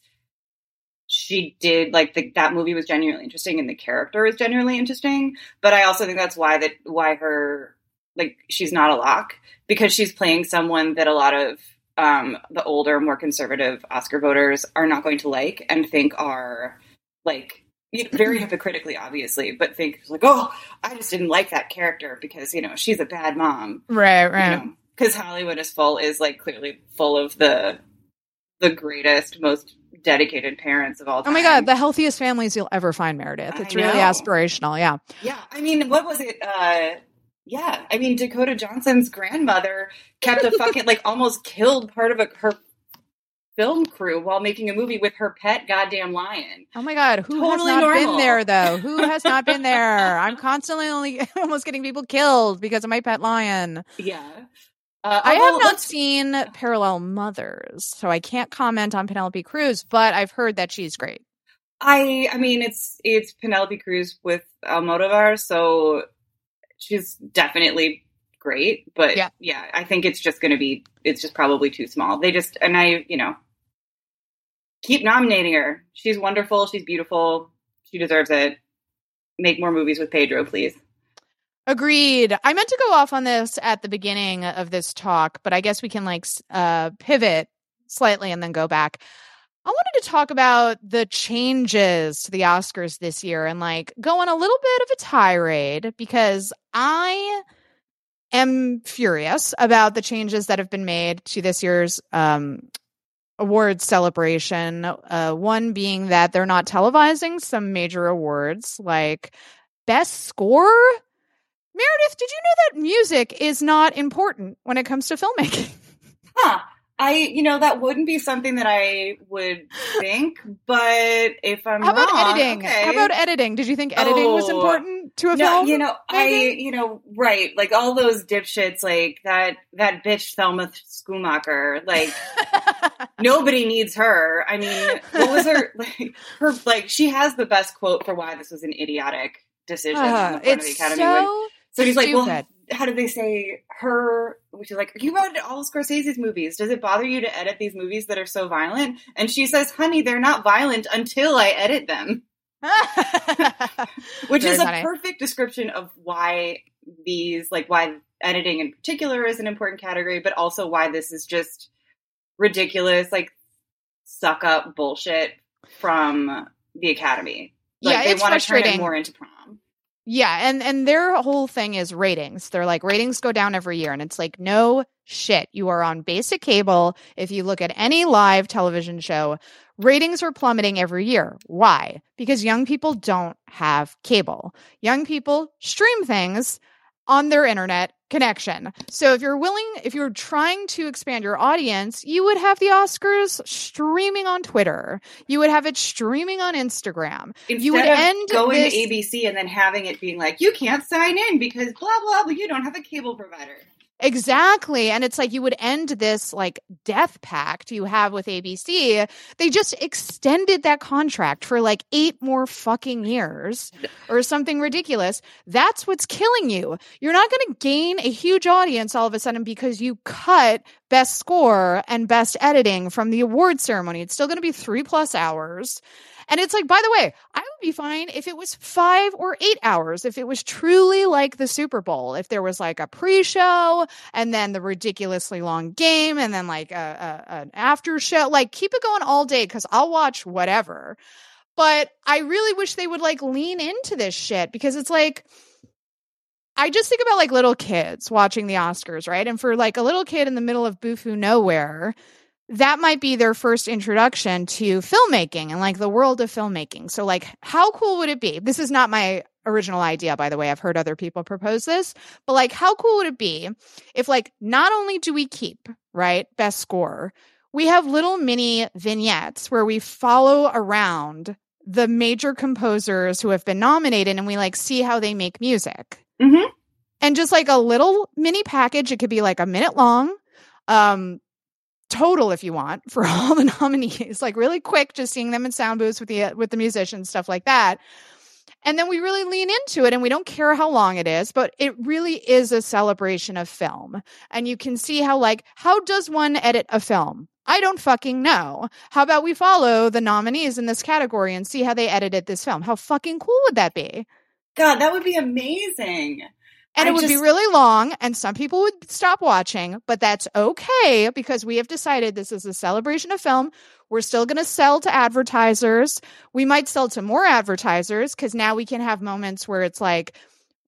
B: she did like the, that movie was genuinely interesting and the character is genuinely interesting but i also think that's why that why her like she's not a lock because she's playing someone that a lot of um the older more conservative oscar voters are not going to like and think are like you know, very hypocritically obviously but think like oh i just didn't like that character because you know she's a bad mom
A: right, right.
B: you know, because Hollywood is full is like clearly full of the the greatest, most dedicated parents of all time.
A: oh my god, the healthiest families you'll ever find, Meredith. It's really aspirational. Yeah.
B: yeah, I mean, what was it? Uh Yeah, I mean, Dakota Johnson's grandmother kept a fucking like almost killed part of a, her film crew while making a movie with her pet goddamn lion.
A: Oh my god, who
B: Totally
A: has not been there though? Who has not been there? I'm constantly only almost getting people killed because of my pet lion.
B: Yeah. Uh,
A: I have not seen Parallel Mothers, so I can't comment on Penelope Cruz, but I've heard that she's great.
B: I I mean it's it's Penelope Cruz with Almodovar, so she's definitely great. But
A: Yeah.
B: yeah, I think it's just going to be it's just probably too small. They just and I you know keep nominating her. She's wonderful. She's beautiful. She deserves it. Make more movies with Pedro, please.
A: Agreed. I meant to go off on this at the beginning of this talk, but I guess we can like uh, pivot slightly and then go back. I wanted to talk about the changes to the Oscars this year and like go on a little bit of a tirade because I am furious about the changes that have been made to this year's um, awards celebration. Uh, one being that they're not televising some major awards like Best Score. Meredith, did you know that music is not important when it comes to filmmaking?
B: Huh. I you know that wouldn't be something that I would think, but if I'm
A: How about
B: wrong,
A: editing?
B: okay.
A: How about editing? Did you think editing was
B: Oh.
A: important to a
B: no,
A: film?
B: you know, I, you know, right, like all those dipshits, like that, that bitch Thelma Schoonmaker, like nobody needs her. I mean, what was her, like, her, like, she has the best quote for why this was an idiotic decision on
A: Uh,
B: the part of the
A: it's
B: Academy. when-
A: so
B: so he's like, well, how did they say her? Which is like, you wrote all Scorsese's movies. Does it bother you to edit these movies that are so violent? And she says, honey, they're not violent until I edit them which
A: Very
B: is a perfect description of why these like why editing in particular is an important category but also why this is just ridiculous like suck up bullshit from the academy like
A: Yeah,
B: they want to turn it more into prom
A: Yeah, and and their whole thing is ratings. They're like ratings go down every year and it's like no shit. You are on basic cable. If you look at any live television show, ratings are plummeting every year. Why? Because young people don't have cable. Young people stream things on their internet connection. So if you're willing, if you're trying to expand your audience, you would have the Oscars streaming on Twitter. You would have it streaming on Instagram.
B: Instead
A: you would end
B: going
A: this-
B: to ABC and then having it being like, you can't sign in because blah blah blah. You don't have a cable provider.
A: Exactly. And it's like you would end this like death pact you have with ABC. They just extended that contract for like eight more fucking years or something ridiculous. That's what's killing you. You're not going to gain a huge audience all of a sudden because you cut best score and best editing from the award ceremony. It's still going to be three plus hours. And it's like, by the way, I would be fine if it was five or eight hours, if it was truly like the Super Bowl, if there was like a pre show and then the ridiculously long game and then like a, a, an after show. Like, keep it going all day because I'll watch whatever. But I really wish they would like lean into this shit because it's like, I just think about like little kids watching the Oscars, right? And for like a little kid in the middle of Bufu nowhere, that might be their first introduction to filmmaking and like the world of filmmaking. So, like, how cool would it be? This is not my original idea, by the way. I've heard other people propose this, but like, how cool would it be if, like, not only do we keep, right, best score, we have little mini vignettes where we follow around the major composers who have been nominated and we like see how they make music.
B: Mhm.
A: And just like a little mini package, it could be like a minute long. Um, total if you want for all the nominees like really quick just seeing them in sound booths with the uh, with the musicians stuff like that and then we really lean into it and we don't care how long it is but it really is a celebration of film and you can see how like how does one edit a film I don't fucking know. How about we follow the nominees in this category and see how they edited this film? How fucking cool would that be?
B: God, that would be amazing.
A: And
B: I
A: it would be really long, and some people would stop watching, but that's okay because we have decided this is a celebration of film. We're still going to sell to advertisers. We might sell to more advertisers because now we can have moments where it's like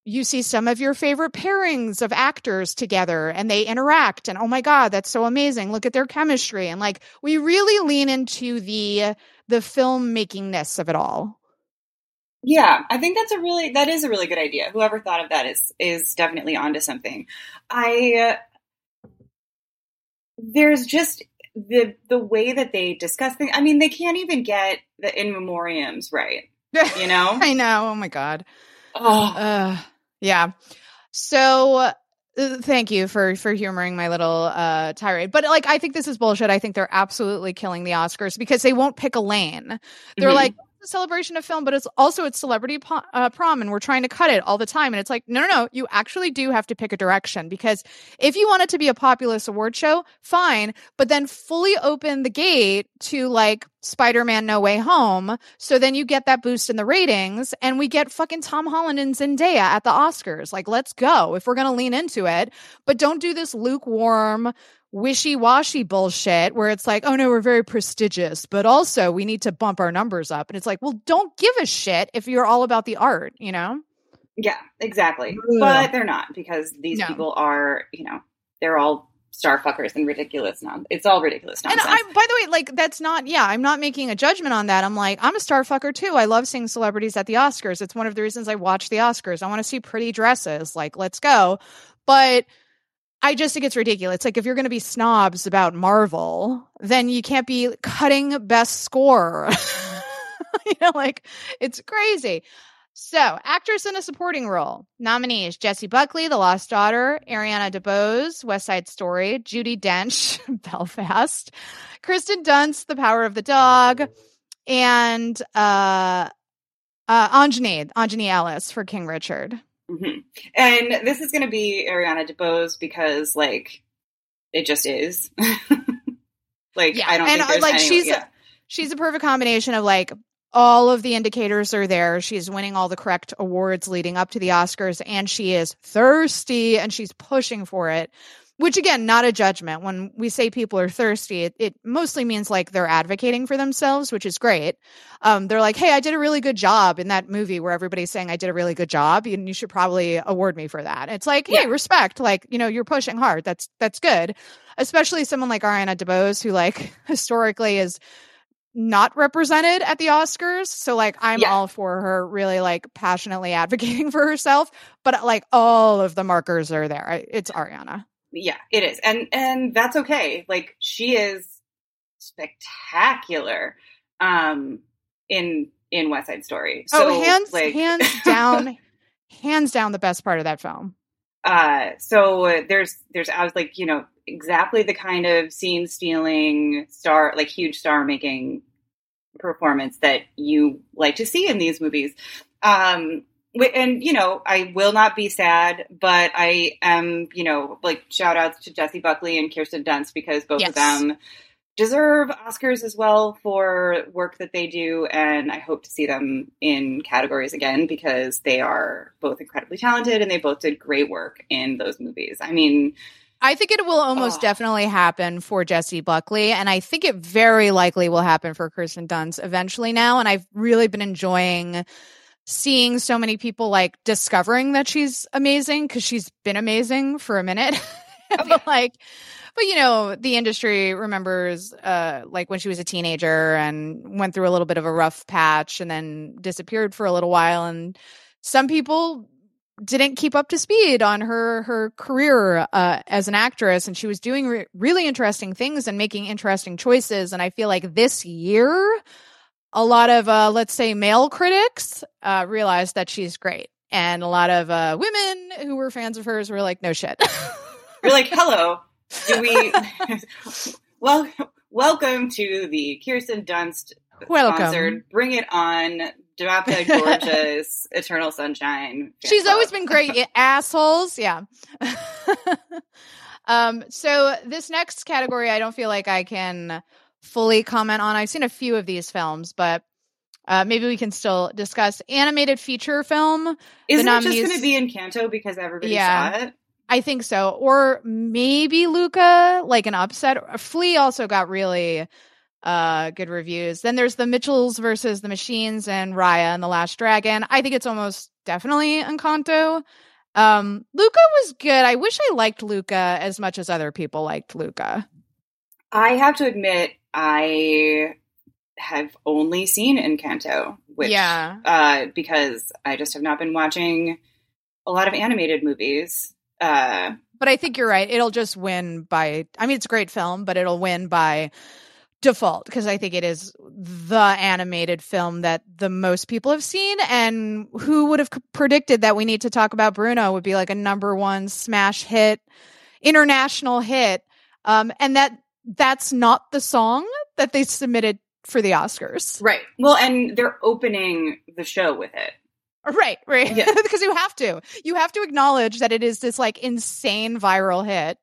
A: you see some of your favorite pairings of actors together and they interact, and oh my God, that's so amazing. Look at their chemistry. And like we really lean into the the filmmakingness of it all.
B: Yeah, I think that's a really that is a really good idea. Whoever thought of that is is definitely onto something. I uh, there's just the the way that they discuss things. I mean, they can't even get the in memoriams right. You know?
A: I know. Oh my God.
B: oh,
A: Uh, yeah. So uh, thank you for for humoring my little uh tirade. But like I think this is bullshit. I think they're absolutely killing the Oscars because they won't pick a lane. They're
B: Mhm.
A: like a celebration of film, but it's also it's celebrity uh, prom and we're trying to cut it all the time and it's like no no no, you actually do have to pick a direction because if you want it to be a populist award show, fine, but then fully open the gate to like Spider-Man No Way Home so then you get that boost in the ratings and we get fucking Tom Holland and Zendaya at the Oscars. Like, let's go if we're going to lean into it. But don't do this lukewarm, wishy washy bullshit where it's like, oh no, we're very prestigious, but also we need to bump our numbers up. And it's like, well, don't give a shit if you're all about the art, you know?
B: yeah, exactly.
A: Ugh.
B: But they're not because these
A: No.
B: people are, you know, they're all star fuckers and ridiculous. Non- it's all ridiculous
A: And
B: nonsense.
A: I, by the way, like that's not, yeah, I'm not making a judgment on that. I'm like, I'm a star fucker too. I love seeing celebrities at the Oscars. It's one of the reasons I watch the Oscars. I want to see pretty dresses. Like, let's go. But I just think it's ridiculous. Like, if you're going to be snobs about Marvel, then you can't be cutting best score. you know, like it's crazy. So, actress in a supporting role nominees: Jessie Buckley, The Lost Daughter; Ariana DeBose, West Side Story; Judi Dench, Belfast; Kirsten Dunst, The Power of the Dog; and uh, uh, Aunjanue, Aunjanue Ellis for King Richard.
B: Hmm And this is going to be Ariana DeBose because, like, it just is. like,
A: Yeah,
B: I don't
A: and,
B: think
A: uh,
B: there's
A: like,
B: any,
A: she's-
B: yeah.
A: She's a perfect combination of like all of the indicators are there. She's winning all the correct awards leading up to the Oscars, and she is thirsty and she's pushing for it. Which again, not a judgment. When we say people are thirsty, it, it mostly means like they're advocating for themselves, which is great. Um, they're like, "Hey, I did a really good job in that movie where everybody's saying I did a really good job, and you should probably award me for that." It's like, hey,
B: Yeah.
A: respect. Like, you know, you're pushing hard. That's that's good. Especially someone like Ariana DeBose, who like historically is not represented at the Oscars. So like I'm
B: Yeah.
A: all for her really like passionately advocating for herself, but like all of the markers are there. It's Ariana.
B: Yeah, it is. And and that's okay. Like she is spectacular um in in West Side Story. So
A: oh, hands
B: like
A: hands down hands down the best part of that film.
B: uh so uh, there's there's I was like, you know, exactly the kind of scene stealing star like huge star making performance that you like to see in these movies. Um and you know, I will not be sad, but I am, you know, like shout outs to Jessie Buckley and Kirsten Dunst because both
A: Yes.
B: of them deserve Oscars as well for work that they do. And I hope to see them in categories again because they are both incredibly talented and they both did great work in those movies. I mean,
A: I think it will almost
B: Oh.
A: definitely happen for Jessie Buckley, and I think it very likely will happen for Kirsten Dunst eventually now. And I've really been enjoying seeing so many people like discovering that she's amazing because she's been amazing for a minute.
B: Oh,
A: but like, but you know, the industry remembers uh like when she was a teenager and went through a little bit of a rough patch and then disappeared for a little while. And some people didn't keep up to speed on her her career uh, as an actress and she was doing re- really interesting things and making interesting choices and i feel like this year a lot of uh, let's say male critics uh, realized that she's great and a lot of uh, women who were fans of hers were like no shit
B: you're like, hello, do we? well, welcome to the Kirsten Dunst
A: welcome
B: sponsored Bring It On, Drop Dead Gorgeous, Eternal Sunshine.
A: She's
B: club.
A: always been great, assholes. Yeah. um, so this next category, I don't feel like I can fully comment on. I've seen a few of these films, but uh, maybe we can still discuss animated feature film.
B: Isn't it just going to be in Canto because everybody
A: Yeah.
B: saw it?
A: I think so, or maybe Luca, like an upset. Flee also got really uh good reviews. Then there's the Mitchells versus the Machines and Raya and the Last Dragon. I think it's almost definitely Encanto. Um, Luca was good. I wish I liked Luca as much as other people liked Luca.
B: I have to admit, I have only seen Encanto, which
A: yeah,
B: uh, because I just have not been watching a lot of animated movies. Uh,
A: but I think you're right. It'll just win by. I mean, it's a great film, but it'll win by default because I think it is the animated film that the most people have seen. And who would have c- predicted that we need to talk about Bruno would be like a number one smash hit, international hit, um, and that that's not the song that they submitted for the Oscars.
B: right. Well, and they're opening the show with it.
A: Right, right.
B: Yeah.
A: because you have to. You have to acknowledge that it is this like insane viral hit.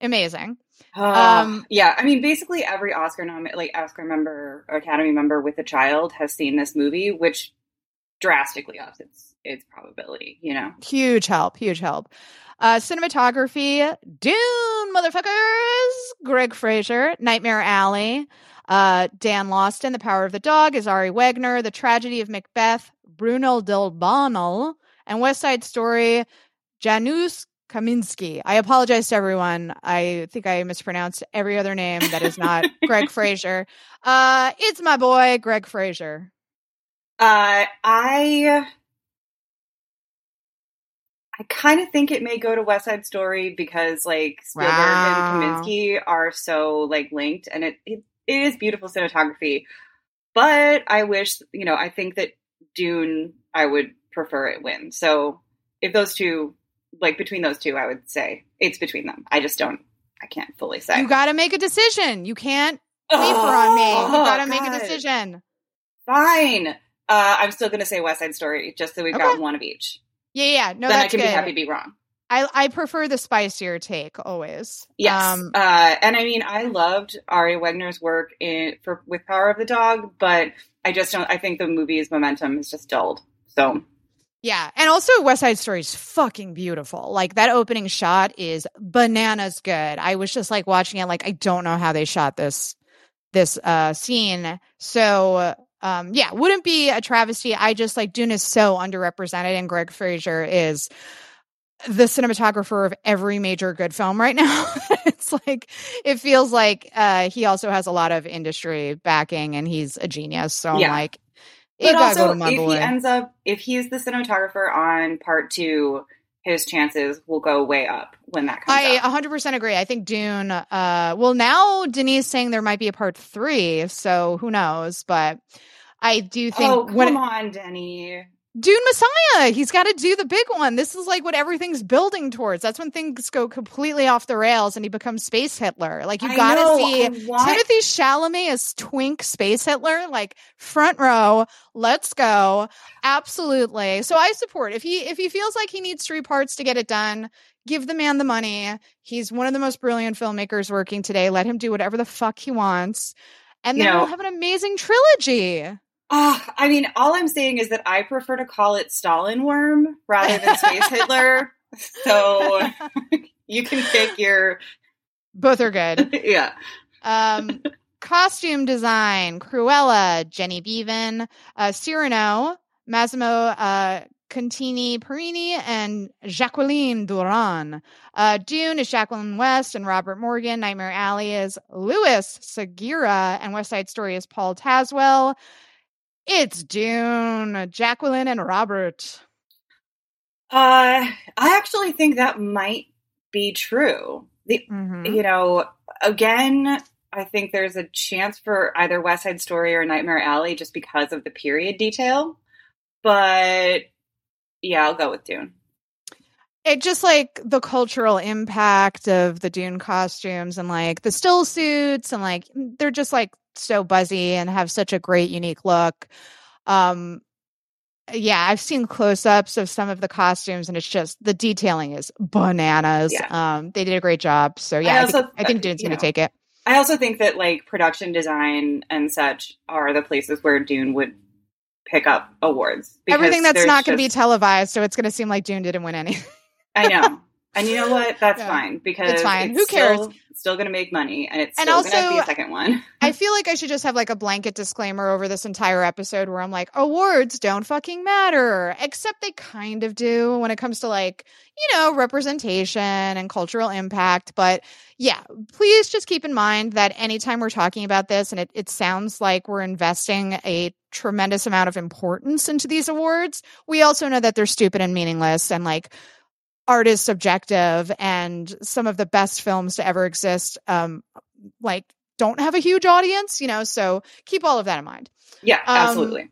A: Amazing.
B: Uh,
A: Um,
B: yeah, I mean, basically every Oscar nom- like Oscar member or Academy member with a child has seen this movie, which drastically ups its its probability. You know,
A: Huge help, huge help. Uh, cinematography, Dune, motherfuckers. Greig Fraser, Nightmare Alley. Uh, Dan Laustsen, The Power of the Dog, is Ari Wegner. The Tragedy of Macbeth, Bruno Delbonnel. And West Side Story, Janusz Kaminski. I apologize to everyone. I think I mispronounced every other name that is not Greig Fraser. Uh, it's my boy, Greig Fraser.
B: uh, I I kind of think it may go to West Side Story because like Spielberg
A: Wow.
B: and Kaminski are so like linked, and it, it it is beautiful cinematography. But I wish you know I think that Dune I would prefer it win. So if those two like between those two, I would say it's between them. I just don't. I can't fully say.
A: You got to make a decision. You can't waver on me. You
B: Oh,
A: got to make a decision.
B: Fine. Uh, I'm still going to say West Side Story, just so we've
A: Okay.
B: got one of each.
A: Yeah, yeah. No,
B: then I can
A: good.
B: be happy to be wrong.
A: I I prefer the spicier take always.
B: Yes.
A: Um,
B: uh, and I mean, I loved Ari Wegner's work in for with Power of the Dog, but I just don't. I think the movie's momentum is just dulled. So
A: yeah, and also West Side Story is fucking beautiful. Like that opening shot is bananas good. I was just like watching it, like I don't know how they shot this this uh scene. So um yeah, wouldn't be a travesty. I just like Dune is so underrepresented, and Greig Fraser is the cinematographer of every major good film right now. it's like it feels like uh, he also has a lot of industry backing and he's a genius. So
B: Yeah.
A: I'm like,
B: But also,
A: go to my
B: if
A: boy.
B: he ends up, if he's the cinematographer on part two, his chances will go way up when that comes
A: I
B: out.
A: 100% agree. I think Dune, uh, well, now Denise saying there might be a part three, so who knows? But I do think
B: Oh, come
A: when
B: on, Denny.
A: Dune Messiah, he's got to do the big one. This is like what everything's building towards. That's when things go completely off the rails and he becomes Space Hitler. Like you got to see Timothée Chalamet as twink Space Hitler, like front row. Let's go. Absolutely. So I support if he if he feels like he needs three parts to get it done, give the man the money. He's one of the most brilliant filmmakers working today. Let him do whatever the fuck he wants. And
B: You
A: then
B: know-
A: we'll have an amazing trilogy.
B: Ah, I mean, all I'm saying is that I prefer to call it Stalin worm rather than Space Hitler. So you can pick your
A: Both are good.
B: yeah.
A: Um, costume design: Cruella, Jenny Beavan, uh, Cyrano, Massimo uh, Cantini Parrini, and Jacqueline Durran. Uh, Dune is Jacqueline West and Robert Morgan. Nightmare Alley is Luis Sequeira, and West Side Story is Paul Tazewell. It's Dune, Jacqueline and Robert.
B: Uh, I actually think that might be true. The
A: Mhm.
B: you know, again, I think there's a chance for either West Side Story or Nightmare Alley just because of the period detail. But yeah, I'll go with Dune.
A: it just like the cultural impact of the Dune costumes and like the still suits and like they're just like so buzzy and have such a great unique look. Um yeah, I've seen close-ups of some of the costumes and it's just the detailing is bananas.
B: Yeah.
A: Um they did a great job. So yeah, I,
B: also-
A: think, I think
B: uh,
A: Dune's
B: you
A: going
B: know,
A: to take it.
B: I also think that like production design and such are the places where Dune would pick up awards.
A: Everything that's not going to be televised, so it's going to seem like Dune didn't win any.
B: I know. And you know what? That's
A: Yeah.
B: fine because
A: It's fine. Who cares?
B: Still, still going to make money, and it's
A: And
B: still going to be a second one.
A: I feel like I should just have like a blanket disclaimer over this entire episode where I'm like, awards don't fucking matter. Except they kind of do when it comes to like, you know, representation and cultural impact. But yeah, please just keep in mind that anytime we're talking about this and it, it sounds like we're investing a tremendous amount of importance into these awards, we also know that they're stupid and meaningless and like art is subjective and some of the best films to ever exist um like don't have a huge audience, you know, so keep all of that in mind.
B: Yeah,
A: Um,
B: absolutely.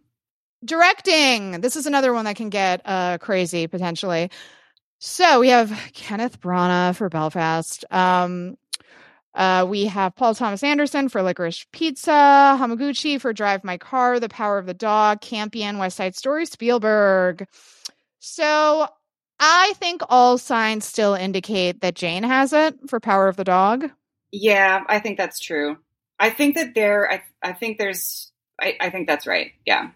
A: Directing. This is another one that can get uh crazy potentially. So we have Kenneth Branagh for Belfast. Um uh, we have Paul Thomas Anderson for Licorice Pizza, Hamaguchi for Drive My Car, The Power of the Dog, Campion, West Side Story, Spielberg. So I think all signs still indicate that Jane has it for Power of the Dog.
B: Yeah, I think that's true. I think that there. I I think there's. I, I think that's right. Yeah.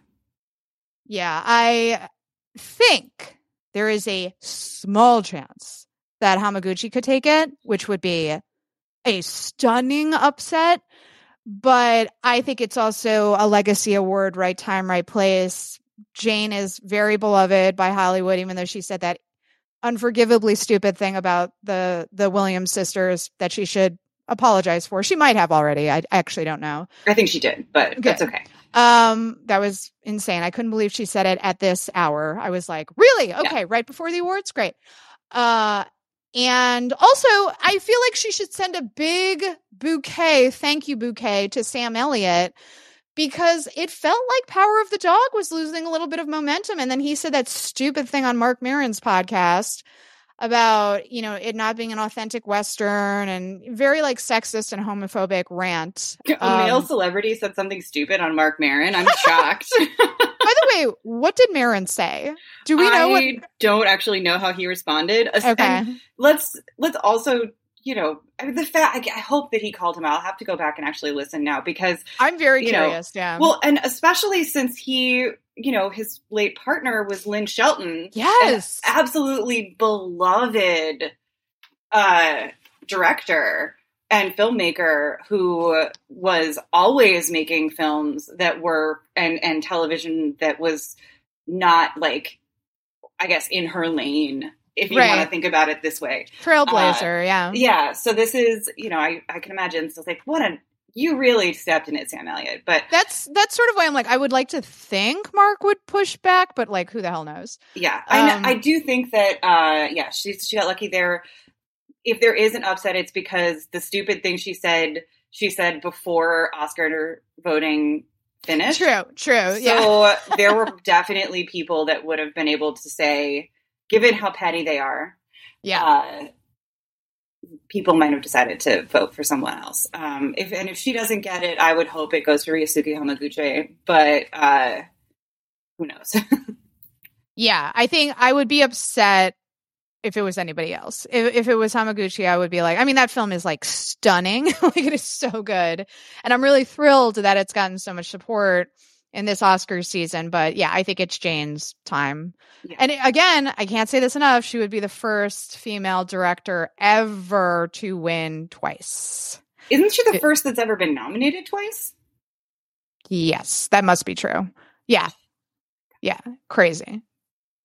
A: Yeah, I think there is a small chance that Hamaguchi could take it, which would be a stunning upset. But I think it's also a legacy award, right time, right place. Jane is very beloved by Hollywood, even though she said that unforgivably stupid thing about the the Williams sisters that she should apologize for. She might have already. I actually don't know.
B: I think she did, but that's okay.
A: Um, that was insane. I couldn't believe she said it at this hour. I was like, really? Okay, right before the awards? Great. Uh, and also, I feel like she should send a big bouquet, thank you bouquet to Sam Elliott because it felt like Power of the Dog was losing a little bit of momentum. And then he said that stupid thing on Marc Maron's podcast about, you know, it not being an authentic Western and very like sexist and homophobic rant.
B: A male
A: Um,
B: celebrity said something stupid on Marc Maron. I'm shocked.
A: By the way, what did Maron say? Do we know
B: I don't actually know how he responded.
A: Okay.
B: and let's let's also, you know, I mean, the fact. I, I hope that he called him out. I'll have to go back and actually listen now because
A: I'm very
B: you know,
A: curious. yeah.
B: Well, and especially since he, you know, his late partner was Lynn Shelton.
A: yes.
B: absolutely beloved uh, director and filmmaker who was always making films that were and and television that was not like I guess in her lane if you
A: Right.
B: want to think about it this way.
A: Trailblazer, yeah.
B: Yeah. So this is, you know, I, I can imagine. So it's like, what a, you really stepped in it, Sam Elliott. But
A: That's that's sort of why I'm like I would like to think Marc would push back, but like who the hell knows?
B: yeah, I,
A: Um,
B: know, I do think that, uh, yeah, she, she got lucky there. If there is an upset, it's because the stupid thing she said, she said before Oscar voting finished.
A: True, true. yeah.
B: So there were definitely people that would have been able to say, given how petty they are,
A: Yeah.
B: uh, people might have decided to vote for someone else. Um, if and if she doesn't get it, I would hope it goes to Ryusuke Hamaguchi. But uh, who knows?
A: Yeah, I think I would be upset if it was anybody else. If, if it was Hamaguchi, I would be like, I mean, that film is like stunning. like, it is so good. And I'm really thrilled that it's gotten so much support in this Oscars season. But yeah, I think it's Jane's time.
B: Yeah.
A: And again, I can't say this enough. She would be the first female director ever to win twice.
B: Isn't she the
A: It-
B: first that's ever been nominated twice?
A: Yes, that must be true. Yeah. Yeah. Crazy.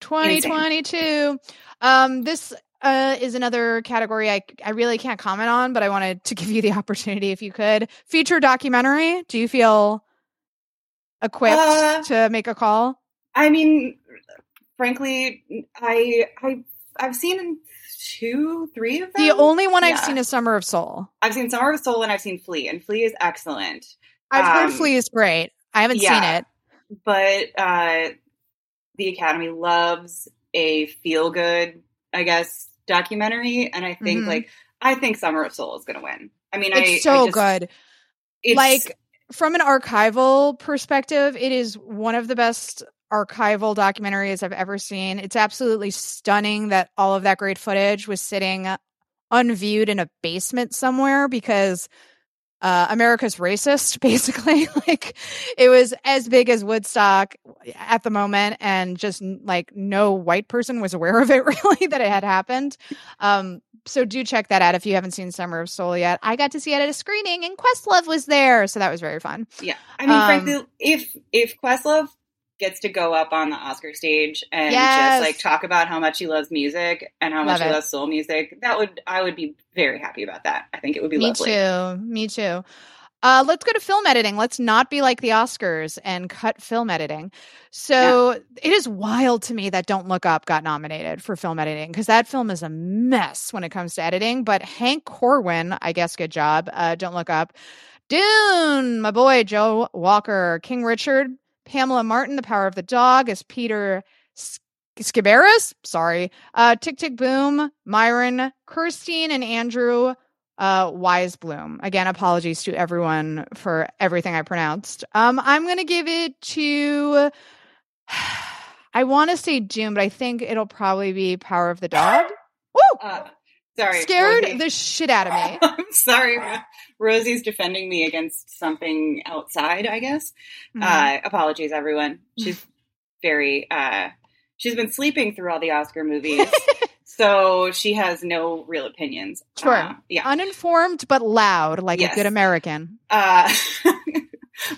A: 2022. Um, this uh, is another category I, I really can't comment on, but I wanted to give you the opportunity if you could. Feature documentary. Do you feel equipped
B: Uh,
A: to make a call?
B: I mean, frankly, I I I've seen two, three of them.
A: The only one I've seen is Summer of Soul.
B: I've seen Summer of Soul and I've seen Flee, and Flee is excellent.
A: I've heard
B: Um,
A: Flee is great. I haven't
B: yeah.
A: seen it.
B: but uh, the Academy loves a feel good, I guess, documentary, and I think
A: Mhm.
B: like I think Summer of Soul is going to win. I mean,
A: It's
B: I,
A: so
B: I just-
A: good.
B: It's,
A: like from an archival perspective, it is one of the best archival documentaries I've ever seen. It's absolutely stunning that all of that great footage was sitting unviewed in a basement somewhere because uh, America's racist, basically. like it was as big as Woodstock at the moment, and just like no white person was aware of it really that it had happened. Um, so do check that out if you haven't seen Summer of Soul yet. I got to see it at a screening, and Questlove was there, so that was very fun.
B: yeah. I mean,
A: um,
B: frankly, if if Questlove gets to go up on the Oscar stage and
A: Yes.
B: just like talk about how much he loves music and how much
A: Love
B: he loves soul music, that would I would be very happy about that. I think it would be
A: Me
B: lovely.
A: Me too. Me too. Uh, let's go to film editing. Let's not be like the Oscars and cut film editing. So it is wild to me that Don't Look Up got nominated for film editing because that film is a mess when it comes to editing. But Hank Corwin, I guess, good job. Uh, Don't Look Up. Dune, my boy Joe Walker, King Richard, Pamela Martin, The Power of the Dog as Peter S- Sciberras. Sorry. Uh, Tick Tick Boom, Myron, Kerstein, and Andrew uh, Bloom. Again, apologies to everyone for everything I pronounced. Um, I'm going to give it to. I want to say Dune, but I think it'll probably be Power of the Dog. Woo!
B: Uh, sorry,
A: Scared
B: Rosie.
A: the shit out of me.
B: I'm sorry. Rosie's defending me against something outside, I guess.
A: Mhm.
B: Uh, apologies, everyone. She's very, uh, she's been sleeping through all the Oscar movies. So she has no real opinions.
A: Sure.
B: Uh, yeah.
A: Uninformed but loud, like
B: Yes.
A: a good American.
B: Uh,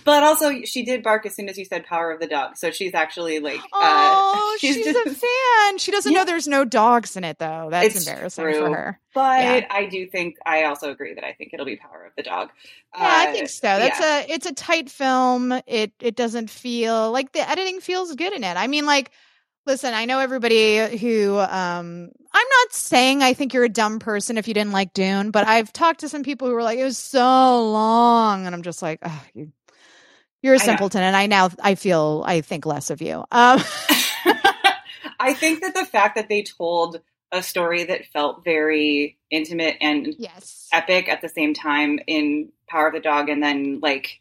B: but also, she did bark as soon as you said power of the dog. So she's actually like,
A: Oh,
B: uh,
A: she's,
B: she's,
A: a fan. She doesn't
B: Yeah.
A: know there's no dogs in it, though. That's
B: It's
A: embarrassing
B: true.
A: for her.
B: but
A: Yeah.
B: I do think, I also agree that I think it'll be power of the dog.
A: Yeah, I
B: Uh,
A: think so. That's
B: yeah.
A: a it's a tight film. It it doesn't feel like the editing feels good in it. I mean, like, listen, I know everybody who um I'm not saying I think you're a dumb person if you didn't like Dune, but I've talked to some people who were like, it was so long, and I'm just like, oh, you you're a simpleton, and I now I feel I think less of you. Um
B: I think that the fact that they told a story that felt very intimate and
A: yes.
B: epic at the same time in Power of the Dog and then like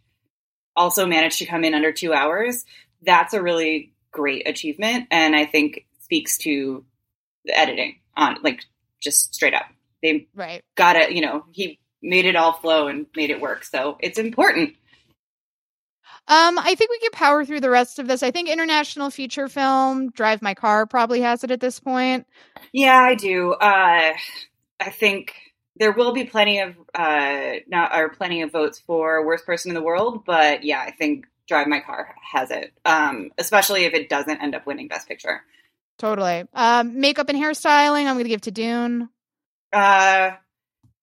B: also managed to come in under 2 hours, that's a really great achievement and I think speaks to the editing on like just straight up. They
A: Right.
B: got it, you know, he made it all flow and made it work. So it's important.
A: Um, I think we can power through the rest of this. I think international feature film, Drive My Car probably has it at this point.
B: Yeah, I do. Uh, I think there will be plenty of uh, not or plenty of votes for worst person in the world, but yeah, I think Drive My Car has it, um, especially if it doesn't end up winning Best Picture.
A: Totally. Um, makeup and hairstyling, I'm going to give to Dune.
B: Uh,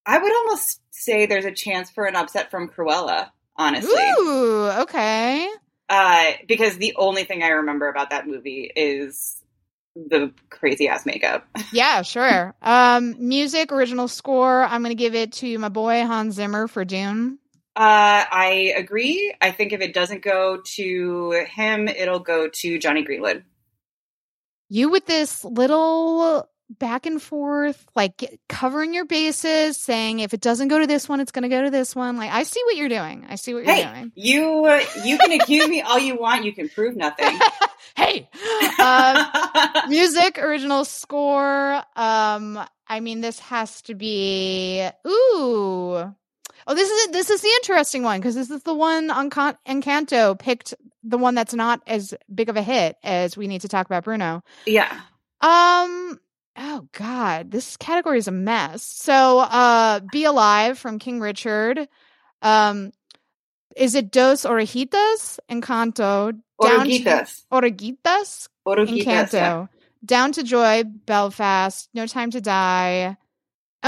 B: I would almost say there's a chance for an upset from Cruella, honestly.
A: Ooh, okay.
B: Uh, because the only thing I remember about that movie is the crazy ass makeup.
A: Yeah, sure. um, music, original score, I'm going to give it to my boy Hans Zimmer for Dune.
B: Uh, I agree. I think if it doesn't go to him, it'll go to Jonny Greenwood.
A: You with this little back and forth, like covering your bases, saying if it doesn't go to this one, it's going to go to this one. Like I see what you're doing. I see what you're
B: hey,
A: doing.
B: You you can accuse me all you want. You can prove nothing.
A: hey, uh, music, original score. Um, I mean, this has to be ooh. Oh, this is this is the interesting one because this is the one on Con- Encanto picked the one that's not as big of a hit as we need to talk about Bruno.
B: Yeah.
A: Um. Oh God, this category is a mess. So, uh, "Be Alive" from King Richard. Um, is it Dos Orejitas? Encanto.
B: Orejitas.
A: Orejitas.
B: Orejitas.
A: Encanto.
B: Yeah.
A: Down to Joy, Belfast, No Time to Die.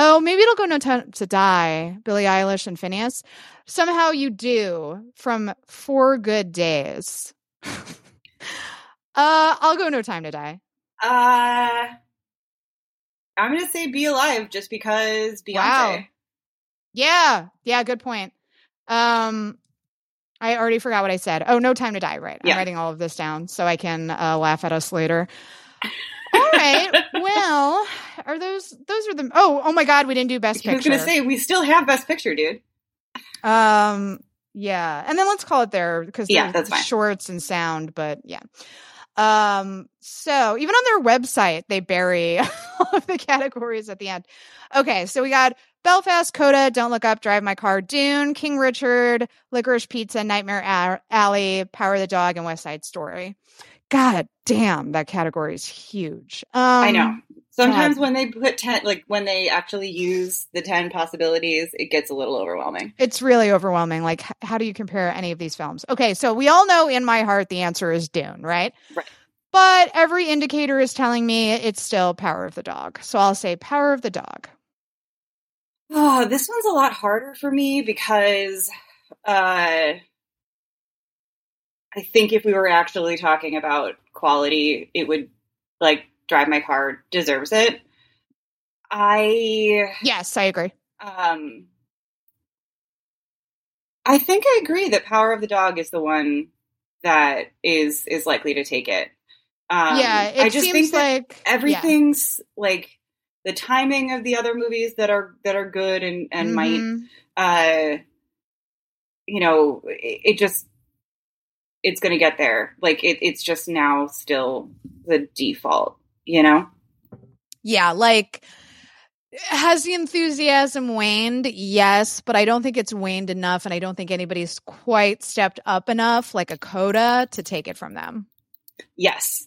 A: Oh, maybe it'll go No Time to Die, Billie Eilish and Finneas. Somehow you do from Four Good Days. uh, I'll go No Time to Die.
B: Uh, I'm gonna say "Be Alive" just because Beyonce.
A: Wow. Yeah, yeah, good point. Um, I already forgot what I said. Oh, No Time to Die, right?
B: Yeah.
A: I'm writing all of this down so I can uh, laugh at us later. All right. well, are those those are the oh oh my god we didn't do best picture.
B: I was gonna say we still have Best Picture, dude.
A: Um, yeah, and then let's call it there because
B: Yeah, that's fine.
A: shorts and sound, but yeah. Um, so even on their website, they bury all of the categories at the end. Okay, so we got Belfast, Coda, Don't Look Up, Drive My Car, Dune, King Richard, Licorice Pizza, Nightmare Alley, Power of the Dog, and West Side Story. God damn, that category is huge. Um,
B: I know. Sometimes
A: God.
B: when they put ten, like when they actually use the ten possibilities, it gets a little overwhelming.
A: It's really overwhelming. Like, h- how do you compare any of these films? Okay, so we all know in my heart the answer is Dune, right?
B: Right.
A: But every indicator is telling me it's still Power of the Dog. So I'll say Power of the Dog.
B: Oh, this one's a lot harder for me because uh, I think if we were actually talking about quality, it would like Drive My Car deserves it. I
A: Yes, I agree.
B: um I think I agree that Power of the Dog is the one that is is likely to take it. Um,
A: yeah, it
B: I just
A: seems
B: think
A: like yeah.
B: everything's like the timing of the other movies that are that are good and and might
A: Mhm.
B: uh you know it, it just it's going to get there like it, it's just now still the default you know
A: Yeah, like has the enthusiasm waned? Yes, but I don't think it's waned enough, and I don't think anybody's quite stepped up enough, like a Coda, to take it from them.
B: yes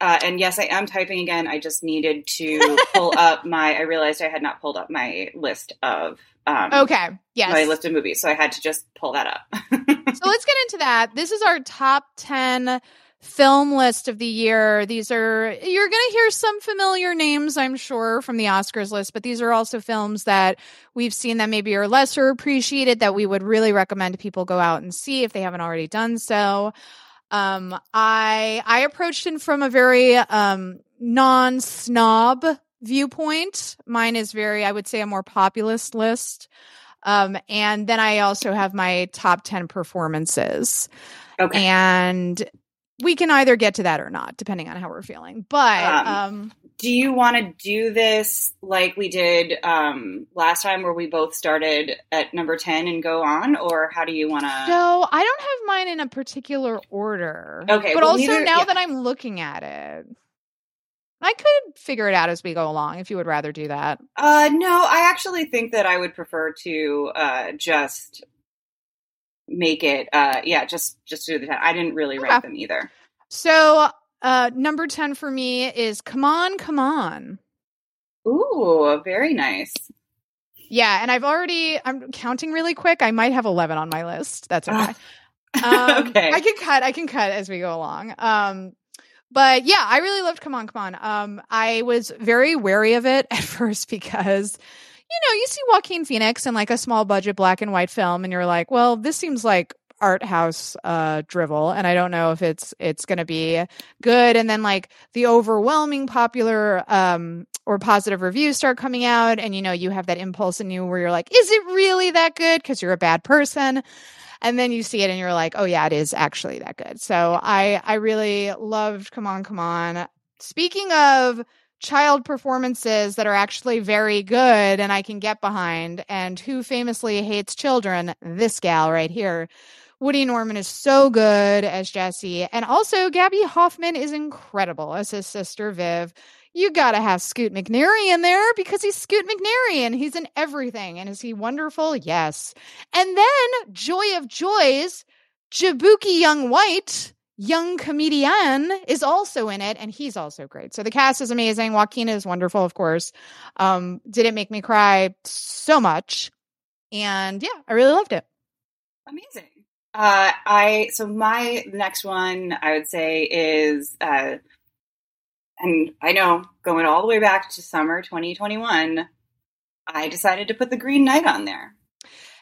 B: uh, and yes i am typing again i just needed to pull up my i realized i had not pulled up my list of um
A: Okay, yes.
B: my list of movies so i had to just pull that up
A: so let's get into that. This is our top 10 film list of the year. These are, you're going to hear some familiar names, I'm sure, from the Oscars list, but these are also films that we've seen that maybe are lesser appreciated that we would really recommend people go out and see if they haven't already done so. Um, I, I approached it from a very, um, non snob viewpoint. Mine is very, I would say, a more populist list. Um, and then I also have my top 10 performances.
B: okay
A: And we can either get to that or not, depending on how we're feeling. But
B: Um,
A: um,
B: do you want to do this like we did um last time where we both started at number 10 and go on or how do you want to
A: so I don't have mine in a particular order.
B: Okay,
A: But
B: well,
A: also
B: neither-
A: now
B: yeah.
A: that I'm looking at it, I could figure it out as we go along if you would rather do that.
B: uh no i actually think that i would prefer to uh just make it uh yeah just just do the 10 i didn't really rank
A: Okay.
B: them either
A: So uh number 10 for me is Come On, Come On.
B: ooh very nice
A: Yeah, and I've already I'm counting really quick. I might have 11 on my list. That's okay. Um,
B: okay
A: I can cut. I can cut as we go along. Um, But yeah, I really loved Come On, Come On. Um, I was very wary of it at first because, you know, you see Joaquin Phoenix in like a small budget black and white film, and you're like, well, this seems like art house uh drivel and i don't know if it's it's going to be good. And then like the overwhelming popular um or positive reviews start coming out and you know you have that impulse in you where you're like is it really that good? Because you're a bad person. And then you see it and you're like oh yeah it is actually that good. So i i really loved come on come on. Speaking of child performances that are actually very good and I can get behind and who famously hates children this gal right here Woody Norman is so good as Jesse. And also, Gaby Hoffmann is incredible as his sister, Viv. You got to have Scoot McNairy in there because he's Scoot McNairy and he's in everything. And is he wonderful? Yes. And then, joy of joys, Jaboukie Young-White, young comedian, is also in it, and he's also great. So the cast is amazing. Joaquin is wonderful, of course. Um, did it make me cry so much? And yeah, I really loved it.
B: Amazing. Uh, I so my next one I would say is, uh, and I know going all the way back to summer 2021, I decided to put the Green Knight on there.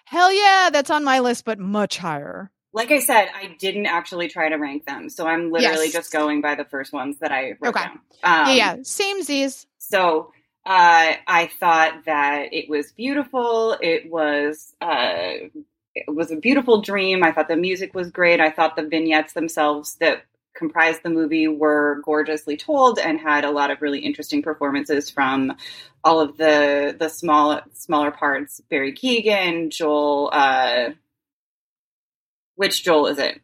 A: Hell yeah, that's on my list, but much higher.
B: Like I said, I didn't actually try to rank them, so I'm literally yes. just going by the first ones that I wrote okay. down.
A: Um, yeah, yeah, same Z's.
B: So uh, I thought that it was beautiful. It was uh, it was a beautiful dream. I thought the music was great. I thought the vignettes themselves that comprised the movie were gorgeously told and had a lot of really interesting performances from all of the the small smaller parts. Barry Keoghan, Joel. Uh, which Joel is it?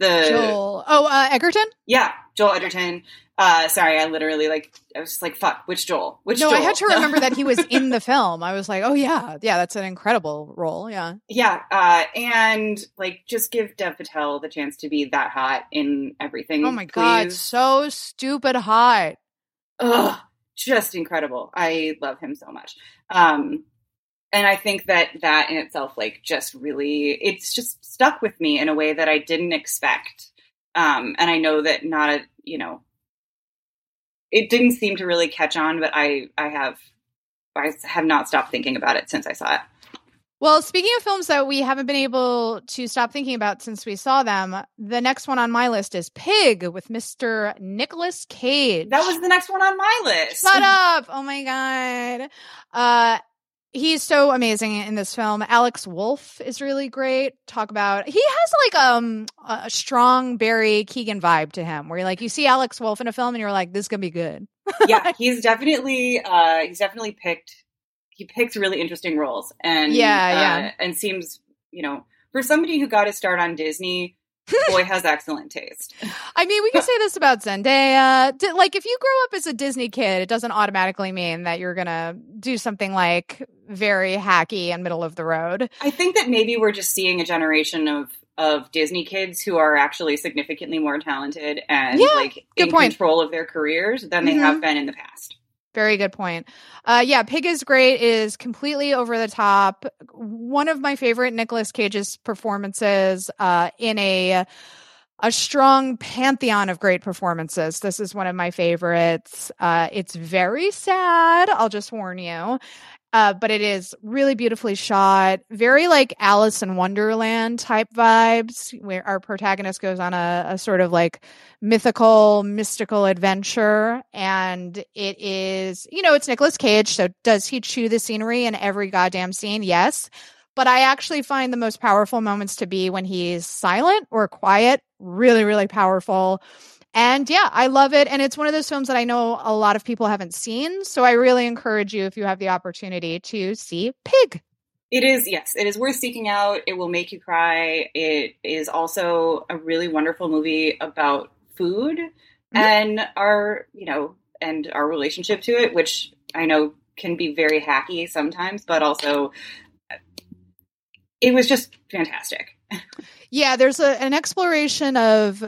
A: The Joel. Oh, uh, Edgerton.
B: Yeah, Joel Edgerton. Uh, sorry, I literally like I was just like, "Fuck, which Joel? Which?"
A: No,
B: Joel?
A: I had to remember that he was in the film. I was like, "Oh yeah, yeah, that's an incredible role." Yeah,
B: yeah, uh, and like just give Dev Patel the chance to be that hot in everything.
A: Oh my please. god, so stupid hot.
B: Ugh, just incredible. I love him so much. Um, and I think that that in itself, like, just really, it's just stuck with me in a way that I didn't expect. Um, and I know that not a, you know, it didn't seem to really catch on, but I I have I have not stopped thinking about it since I saw it.
A: Well, speaking of films that we haven't been able to stop thinking about since we saw them, the next one on my list is Pig with Mr. Nicolas Cage.
B: That was the next one on my list.
A: Shut up. Oh my God. Uh, he's so amazing in this film. Alex Wolff is really great. Talk about he has like um a strong Barry Keoghan vibe to him, where you're like you see Alex Wolff in a film and you're like, this is gonna be good.
B: yeah, he's definitely uh he's definitely picked he picks really interesting roles and
A: yeah, uh, yeah,
B: and seems you know for somebody who got his start on Disney boy has excellent taste.
A: I mean, we can say this about Zendaya. Like, if you grow up as a Disney kid, it doesn't automatically mean that you're gonna do something like very hacky and middle of the road.
B: I think that maybe we're just seeing a generation of of Disney kids who are actually significantly more talented and
A: yeah,
B: like in point. control of their careers than they mm-hmm. have been in the past.
A: Very good point. Uh, yeah, Pig is great. Is completely over the top. One of my favorite Nicolas Cage's performances uh, in a a strong pantheon of great performances. This is one of my favorites. Uh, it's very sad. I'll just warn you. Uh, but it is really beautifully shot, very like Alice in Wonderland type vibes, where our protagonist goes on a, a sort of like mythical, mystical adventure. And it is, you know, it's Nicolas Cage. So does he chew the scenery in every goddamn scene? Yes. But I actually find the most powerful moments to be when he's silent or quiet, really, really powerful. And yeah, I love it. And it's one of those films that I know a lot of people haven't seen. So I really encourage you, if you have the opportunity, to see Pig.
B: It is, yes, it is worth seeking out. It will make you cry. It is also a really wonderful movie about food mm-hmm. and our, you know, and our relationship to it, which I know can be very hacky sometimes, but also it was just fantastic.
A: yeah, there's a, an exploration of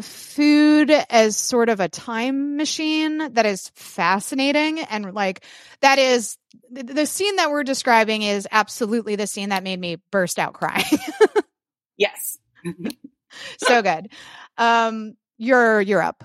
A: food as sort of a time machine that is fascinating and like that is the scene that we're describing is absolutely the scene that made me burst out crying.
B: yes.
A: so good. Um You're you're up.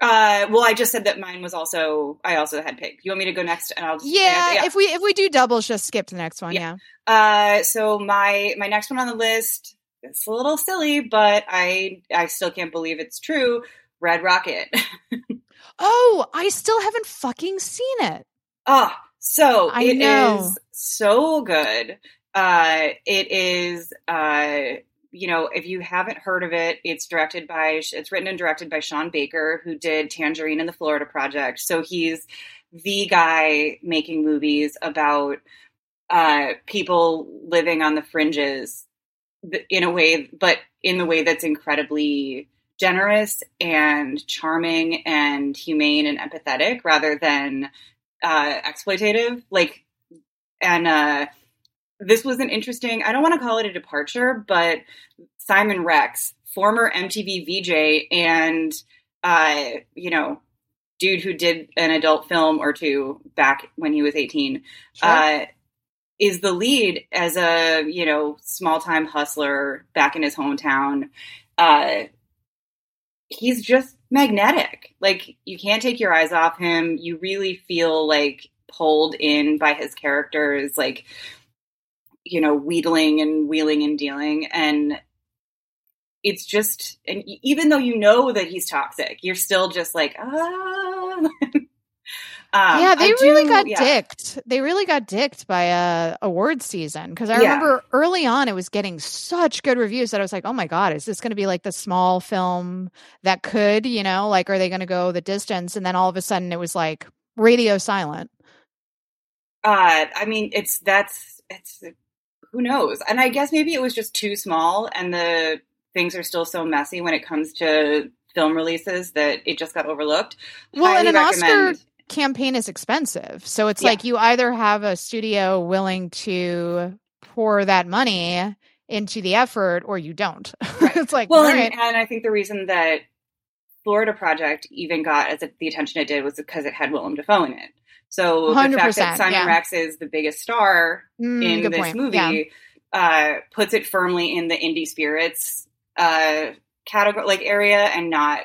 B: Uh, well, I just said that mine was also. I also had pig. You want me to go next? And I'll just
A: Yeah,
B: yeah.
A: if we if we do doubles, just skip to the next one.
B: Yeah.
A: Yeah.
B: Uh, so my my next one on the list. It's a little silly, but I I still can't believe it's true. Red Rocket.
A: Oh, I still haven't fucking seen it.
B: Ah, so
A: I
B: it is
A: know.
B: so good. Uh, it is. Uh, you know, if you haven't heard of it, it's directed by. It's written and directed by Sean Baker, who did Tangerine and the Florida Project. So he's the guy making movies about uh, people living on the fringes in a way, but in the way that's incredibly generous and charming and humane and empathetic rather than uh, exploitative. Like, and uh, this was an interesting, I don't want to call it a departure, but Simon Rex, former MTV VJ and, uh, you know, dude who did an adult film or two back when he was 18,
A: Sure.
B: Is the lead as a, you know, small time hustler back in his hometown. Uh, he's just magnetic. Like you can't take your eyes off him. You really feel like pulled in by his characters, like you know, wheedling and wheeling and dealing. And it's just, and even though you know that he's toxic, you're still just like, ah. Um,
A: yeah, they
B: I
A: really
B: do-
A: got
B: yeah.
A: dicked. They really got dicked by uh, award season because I
B: Yeah.
A: remember early on it was getting such good reviews that I was like, "Oh my god, is this going to be like the small film that could, you know, like are they going to go the distance?" And then all of a sudden it was like radio silent.
B: Uh, I mean, it's that's it's who knows, and I guess maybe it was just too small, and the things are still so messy when it comes to film releases that it just got overlooked.
A: Well, and
B: Highly
A: an Oscar
B: recommend-
A: campaign is expensive. So it's
B: Yeah.
A: like you either have a studio willing to pour that money into the effort or you don't.
B: Right.
A: it's like,
B: Well,
A: all
B: and, and I think the reason that Florida Project even got as the attention it did was because it had Willem Dafoe in it. So the fact that Simon
A: yeah.
B: Rex is the biggest star
A: Mm,
B: in this
A: point.
B: movie
A: Yeah.
B: uh, puts it firmly in the indie spirits uh, category, like area, and not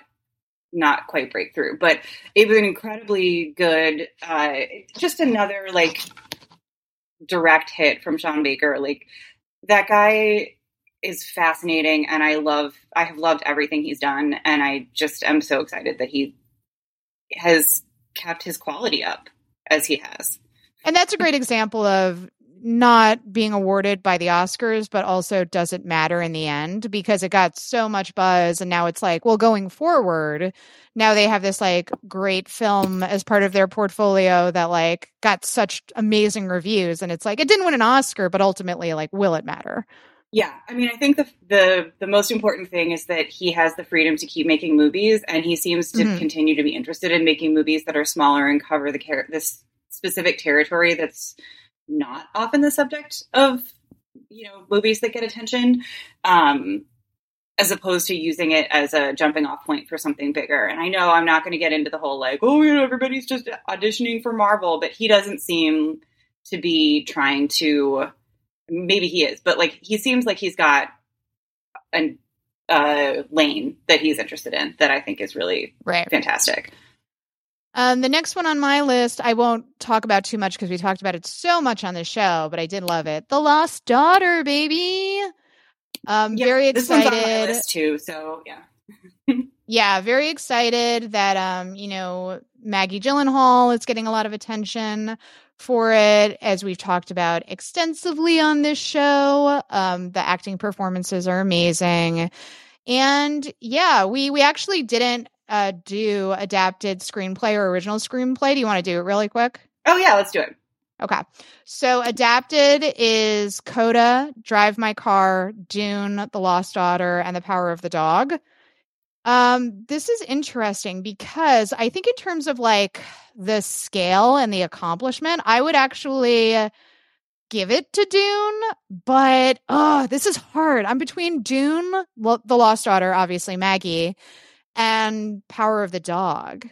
B: not quite breakthrough. But it was an incredibly good, uh, just another like direct hit from Sean Baker. Like that guy is fascinating, and I love. I have loved everything he's done, and I just am so excited that he has kept his quality up as he has.
A: And that's a great example of not being awarded by the Oscars, but also doesn't matter in the end because it got so much buzz. And now it's like, well, going forward, now they have this like great film as part of their portfolio that like got such amazing reviews. And it's like, it didn't win an Oscar, but ultimately, like, will it matter?
B: Yeah, I mean, I think the the the most important thing is that he has the freedom to keep making movies, and he seems to
A: Mhm.
B: continue to be interested in making movies that are smaller and cover the char- this specific territory that's not often the subject of you know movies that get attention, um, as opposed to using it as a jumping off point for something bigger. And I know I'm not going to get into the whole like, oh, you know, everybody's just auditioning for Marvel, but he doesn't seem to be trying to maybe he is, but like he seems like he's got an uh lane that he's interested in that I think is really
A: Right.
B: fantastic.
A: Um, the next one on my list, I won't talk about too much because we talked about it so much on the show, but I did love it. The Lost Daughter, baby. Um,
B: Yeah,
A: very
B: This one's on my
A: excited.
B: list too, so yeah.
A: yeah, very excited that um, you know, Maggie Gyllenhaal is getting a lot of attention for it, as we've talked about extensively on this show. Um, the acting performances are amazing. And yeah, we we actually didn't uh do adapted screenplay or original screenplay. Do you want to do it really quick?
B: Oh yeah, let's do it.
A: Okay. So adapted is Coda, Drive My Car, Dune, The Lost Daughter, and The Power of the Dog. Um, this is interesting because I think in terms of like the scale and the accomplishment, I would actually give it to Dune, but oh, this is hard. I'm between Dune, well, The Lost Daughter, obviously Maggie, and Power of the Dog.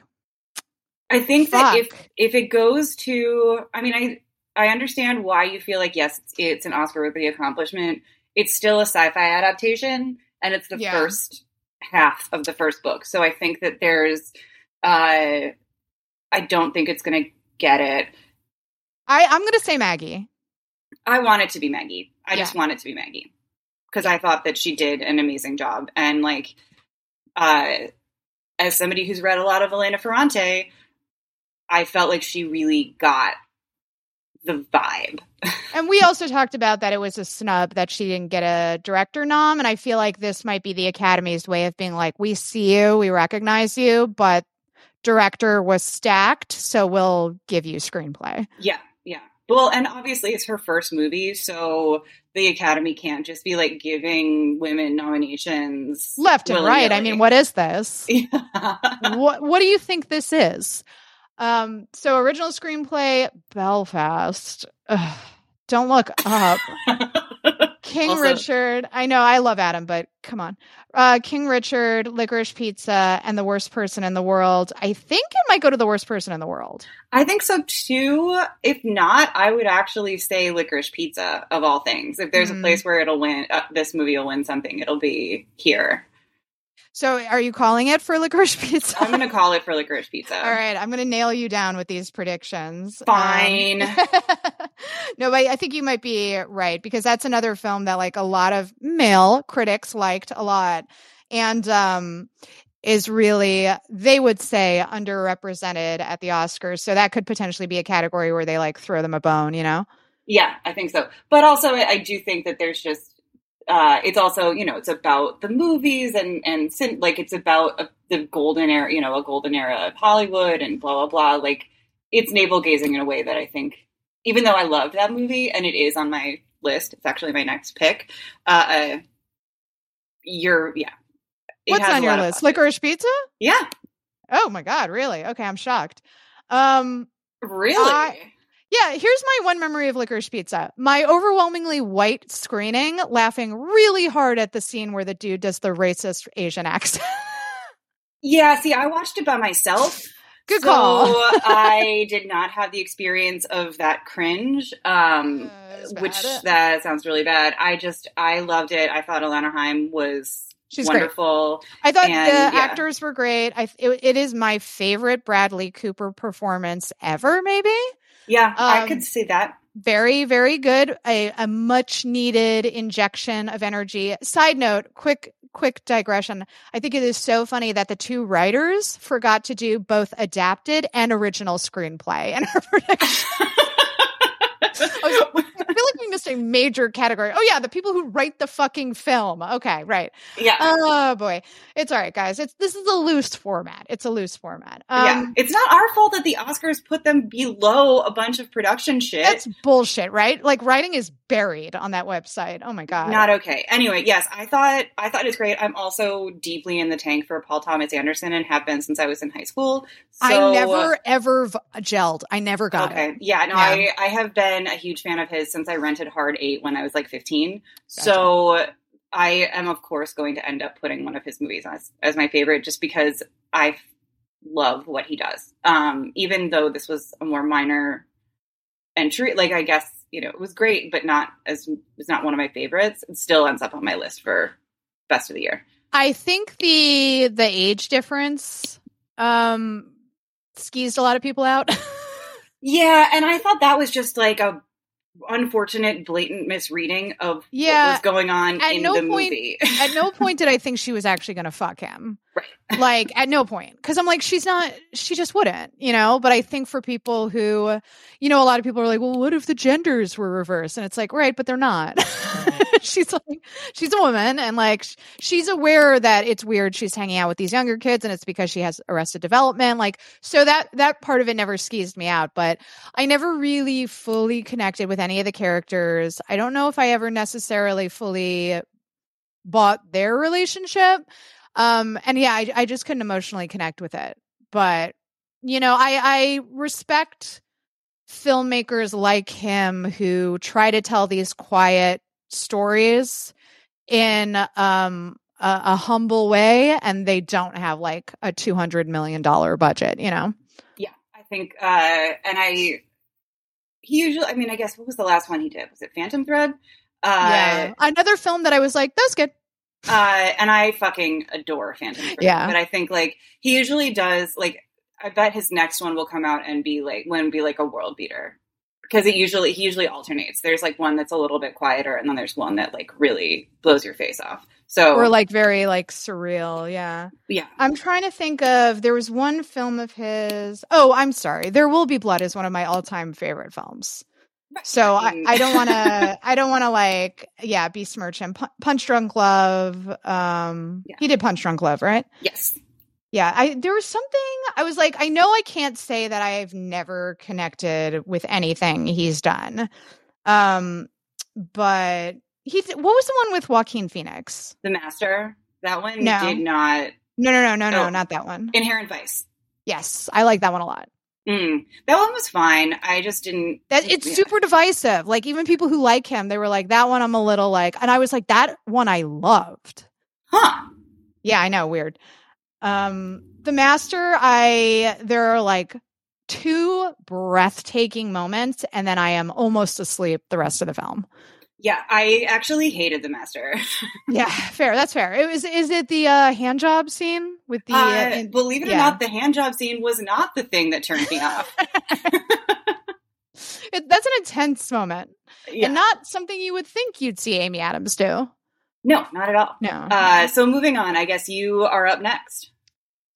B: I think that if if it goes to, I mean, I I understand why you feel like yes, it's, it's an Oscar worthy accomplishment. It's still a sci-fi adaptation, and it's the
A: Yeah.
B: first half of the first book. So I think that there's, uh, I don't think it's going to get it.
A: I, I'm going to say Maggie.
B: I want it to be Maggie. I yeah. just want it to be Maggie because I thought that she did an amazing job. And like, uh, as somebody who's read a lot of Elena Ferrante, I felt like she really got the vibe.
A: and we also talked about that it was a snub that she didn't get a director nom. And I feel like this might be the Academy's way of being like, we see you, we recognize you, but director was stacked, so we'll give you screenplay.
B: Yeah, yeah. Well, and obviously it's her first movie, so the Academy can't just be like giving women nominations
A: left and right. I mean, what is this? Yeah. what What do you think this is? Um, so original screenplay Belfast. Ugh, don't look up. King also, Richard. I know I love Adam, but come on. Uh, King Richard, Licorice Pizza, and The Worst Person in the World. I think it might go to The Worst Person in the World.
B: I think so too. If not, I would actually say Licorice Pizza of all things. If there's mm. a place where it'll win, uh, this movie will win something, it'll be here.
A: So, are you calling it for licorice pizza?
B: I'm going to call it for licorice pizza.
A: All right, I'm going to nail you down with these predictions.
B: Fine. Um,
A: no, but I think you might be right because that's another film that like a lot of male critics liked a lot, and um, is really they would say underrepresented at the Oscars. So that could potentially be a category where they like throw them a bone. You know?
B: Yeah, I think so. But also, I do think that there's just uh, it's also you know it's about the movies and and like it's about a, the golden era you know a golden era of Hollywood and blah blah blah. Like it's navel gazing in a way that I think even though I loved that movie and it is on my list it's actually my next pick uh, uh you're yeah.
A: What's on your list? licorice pizza?
B: Yeah.
A: Oh my god really? Okay I'm shocked. Um
B: really? I,
A: yeah, here's my one memory of Licorice Pizza. My overwhelmingly white screening, laughing really hard at the scene where the dude does the racist Asian accent.
B: yeah, see, I watched it by myself.
A: Good so call.
B: I did not have the experience of that cringe, um, uh, which that sounds really bad. I just, I loved it. I thought Alana Haim was She's wonderful.
A: Great. I thought and, the yeah. actors were great. I it, it is my favorite Bradley Cooper performance ever. Maybe.
B: Yeah, um, I could see that.
A: Very, very good. A, a much needed injection of energy. Side note, quick, quick digression. I think it is so funny that the two writers forgot to do both adapted and original screenplay in our production. was, I feel like we missed a major category. Oh yeah, the people who write the fucking film. Okay, right.
B: Yeah.
A: Oh boy, it's all right, guys. It's this is a loose format. It's a loose format.
B: Um, yeah, it's not our fault that the Oscars put them below a bunch of production shit.
A: That's bullshit, right? Like writing is buried on that website. Oh my god.
B: Not okay. Anyway, yes, I thought I thought it's great. I'm also deeply in the tank for Paul Thomas Anderson and have been since I was in high school.
A: So, I never ever gelled. I never got
B: okay.
A: it.
B: Yeah, no, yeah. I I have been a huge fan of his since I rented Hard 8 when I was like 15. Gotcha. So I am of course going to end up putting one of his movies as as my favorite just because I love what he does. Um even though this was a more minor entry like I guess you know, it was great, but not as it's not one of my favorites. It still ends up on my list for best of the year.
A: I think the the age difference um skeezed a lot of people out.
B: yeah, and I thought that was just like a unfortunate blatant misreading of yeah, what was going on in no the
A: point,
B: movie.
A: at no point did I think she was actually going to fuck him.
B: Right.
A: like at no point cuz I'm like she's not she just wouldn't, you know, but I think for people who you know a lot of people are like, "Well, what if the genders were reversed?" And it's like, "Right, but they're not." she's like she's a woman and like she's aware that it's weird she's hanging out with these younger kids and it's because she has arrested development like so that that part of it never skeezed me out but i never really fully connected with any of the characters i don't know if i ever necessarily fully bought their relationship um and yeah i, I just couldn't emotionally connect with it. But you know i i respect filmmakers like him who try to tell these quiet stories in um a, a, humble way and they don't have like a 200 million dollar budget you know?
B: Yeah i think uh and i he usually i mean i guess what was the last one he did? Was it phantom thread?
A: Uh yeah another film that i was like that's good
B: Uh, and I fucking adore Phantom Thread.
A: Yeah.
B: But I think like he usually does like I bet his next one will come out and be like when be like a world beater. Because it usually he usually alternates. There's like one that's a little bit quieter and then there's one that like really blows your face off. So
A: or like very like surreal. Yeah.
B: yeah.
A: I'm trying to think of there was one film of his. Oh, I'm sorry. There Will Be Blood is one of my all-time favorite films. So I, I don't want to. I don't want to like yeah besmirch him. Pu- Punch Drunk Love. Um,
B: Yeah.
A: he did Punch Drunk Love, right?
B: Yes.
A: Yeah. I there was something I was like I know I can't say that I've never connected with anything he's done. Um, but he what was the one with Joaquin Phoenix?
B: The Master. That one
A: No.
B: did not
A: No, no, no, no, no,
B: Oh.
A: not that one.
B: Inherent Vice.
A: Yes, I like that one a lot.
B: Mm. That one was fine. I just didn't
A: That it's
B: yeah.
A: super divisive. Like even people who like him, they were like, that one I'm a little like, and I was like, that one I loved.
B: Huh.
A: Yeah, I know, weird. Um, the master, I there are like two breathtaking moments, and then I am almost asleep the rest of the film.
B: Yeah, I actually hated The Master.
A: Yeah, fair. That's fair. It was. Is it the uh, hand job scene with the?
B: Uh,
A: uh, in-
B: believe it or not, the hand job scene was not the thing that turned me off.
A: it, that's an intense moment,
B: Yeah.
A: and not something you would think you'd see Amy Adams do.
B: no, not at all.
A: No.
B: Uh, so moving on, I guess you are up next.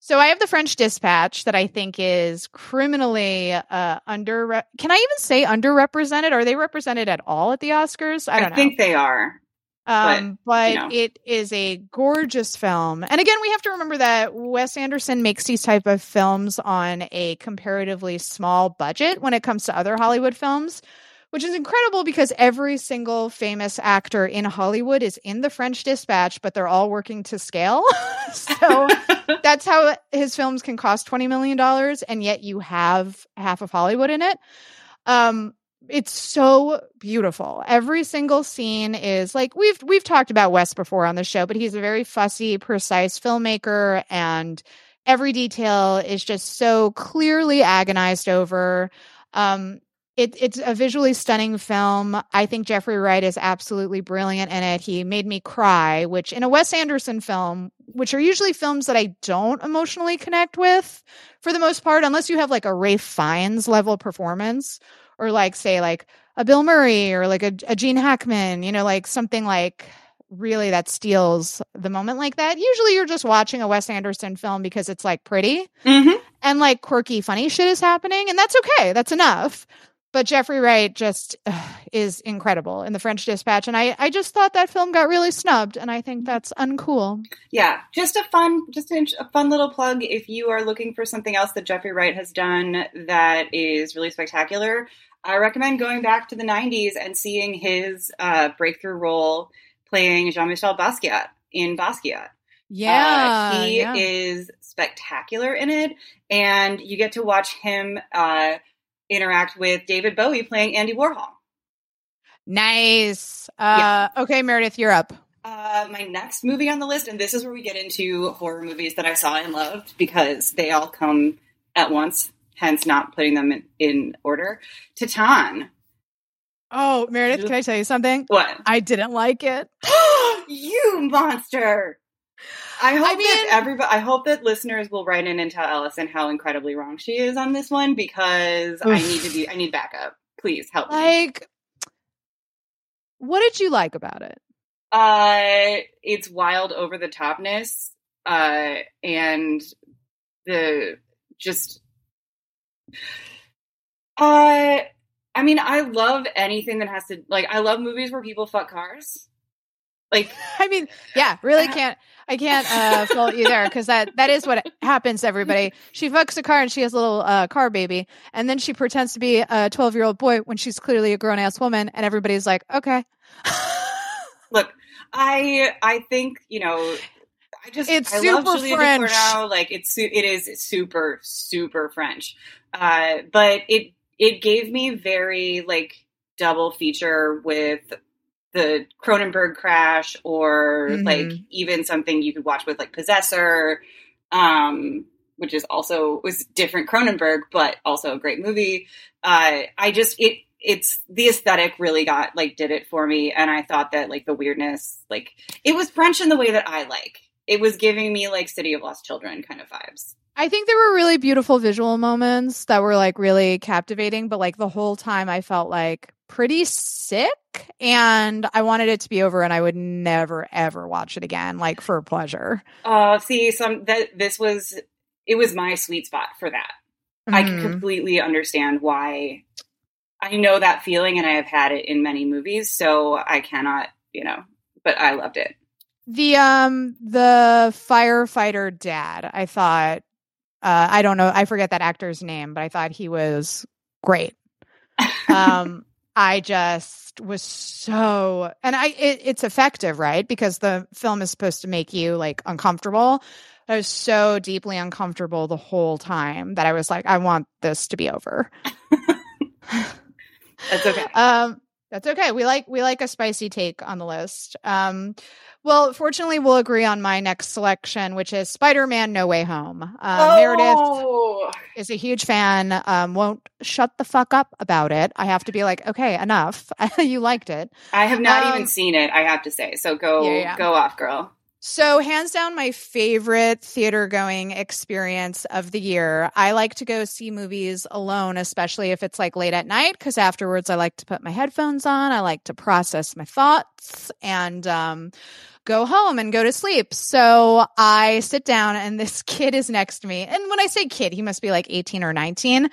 A: So I have the French Dispatch that I think is criminally uh, under. Can I even say underrepresented? Are they represented at all at the Oscars? I
B: I,
A: don't know.
B: think they are.
A: um, but
B: you know.
A: it is a gorgeous film. And again, we have to remember that Wes Anderson makes these type of films on a comparatively small budget when it comes to other Hollywood films. Which is incredible because every single famous actor in Hollywood is in the French Dispatch, but they're all working to scale. so that's how his films can cost $20 million and yet you have half of hollywood in it. Um it's so beautiful. Every single scene is like we've we've talked about wes before on the show but he's a very fussy precise filmmaker and every detail is just so clearly agonized over. Um it, it's a visually stunning film. I think Jeffrey Wright is absolutely brilliant in it. He made me cry, which in a Wes Anderson film, which are usually films that I don't emotionally connect with for the most part, unless you have like a Ralph Fiennes level performance or like, say, like a Bill Murray or like a, a Gene Hackman, you know, like something like really that steals the moment like that. Usually you're just watching a Wes Anderson film because it's like pretty
B: Mhm.
A: and like quirky, funny shit is happening, and that's okay. That's enough. But Jeffrey Wright just is incredible in the French Dispatch, and I, I just thought that film got really snubbed, and I think that's uncool.
B: Yeah, just a fun, just a, a fun little plug. If you are looking for something else that Jeffrey Wright has done that is really spectacular, I recommend going back to the '90s and seeing his uh, breakthrough role playing Jean-Michel Basquiat in Basquiat. Uh, he
A: yeah.
B: is spectacular in it, and you get to watch him uh, interact with David Bowie playing Andy Warhol.
A: nice. Uh, Okay, Meredith, you're up.
B: Uh, my next movie on the list, and this is where we get into horror movies that I saw and loved because they all come at once, hence not putting them in, in order. Titane.
A: Oh, Meredith, can I tell you something?
B: What?
A: I didn't like it.
B: you monster! I hope
A: I mean-
B: that everybody, I hope that listeners will write in and tell Allison how incredibly wrong she is on this one because I need to be, I need backup. Please help me.
A: Like, what did you like about it?
B: Uh, it's wild over the topness, uh, and the just. Uh, I mean, I love anything that has to like. I love movies where people fuck cars. Like,
A: I mean, yeah, really can't. I can't uh, fault you there because that that is what happens. Everybody, she fucks a car and she has a little uh, car baby, and then she pretends to be a twelve year old boy when she's clearly a grown ass woman, and everybody's like, okay.
B: look, I I think you know. I just
A: It's
B: I love
A: super
B: Julia
A: French.
B: Ducournau. Like it's it is super super French, uh, but it it gave me very like double feature with the Cronenberg Crash or
A: Mhm.
B: like even something you could watch with like Possessor, um, which is also was different Cronenberg, but also a great movie. Uh, I just it it's the aesthetic really got like did it for me and i thought that like the weirdness like it was french in the way that i like it was giving me like city of lost children kind of vibes
A: I think there were really beautiful visual moments that were like really captivating, but like the whole time I felt like pretty sick and I wanted it to be over and I would never ever watch it again, like for pleasure.
B: Uh see some that this was it was my sweet spot for that. Mm. I can mm-hmm. completely understand why I know that feeling and I have had it in many movies, so I cannot, you know, but I loved it.
A: The um the firefighter dad, I thought uh I don't know, I forget that actor's name, but I thought he was great. um I just was so and I it, it's effective, right? Because the film is supposed to make you like uncomfortable. I was so deeply uncomfortable the whole time that I was like, I want this to be over.
B: That's okay.
A: Um, that's okay. We like we like a spicy take on the list. Um, well, fortunately, we'll agree on my next selection, which is Spider-Man: No Way Home. Um, oh. Meredith is a huge fan. Um, won't shut the fuck up about it. I have to be like, okay, enough. you liked it.
B: I have not um, even seen it. I have to say. So go yeah, yeah. go off, girl.
A: So, hands down, my favorite theater going experience of the year. I like to go see movies alone, especially if it's like late at night, because afterwards I like to put my headphones on. I like to process my thoughts and um, go home and go to sleep. So, I sit down and this kid is next to me. And when I say kid, he must be like 18 or 19.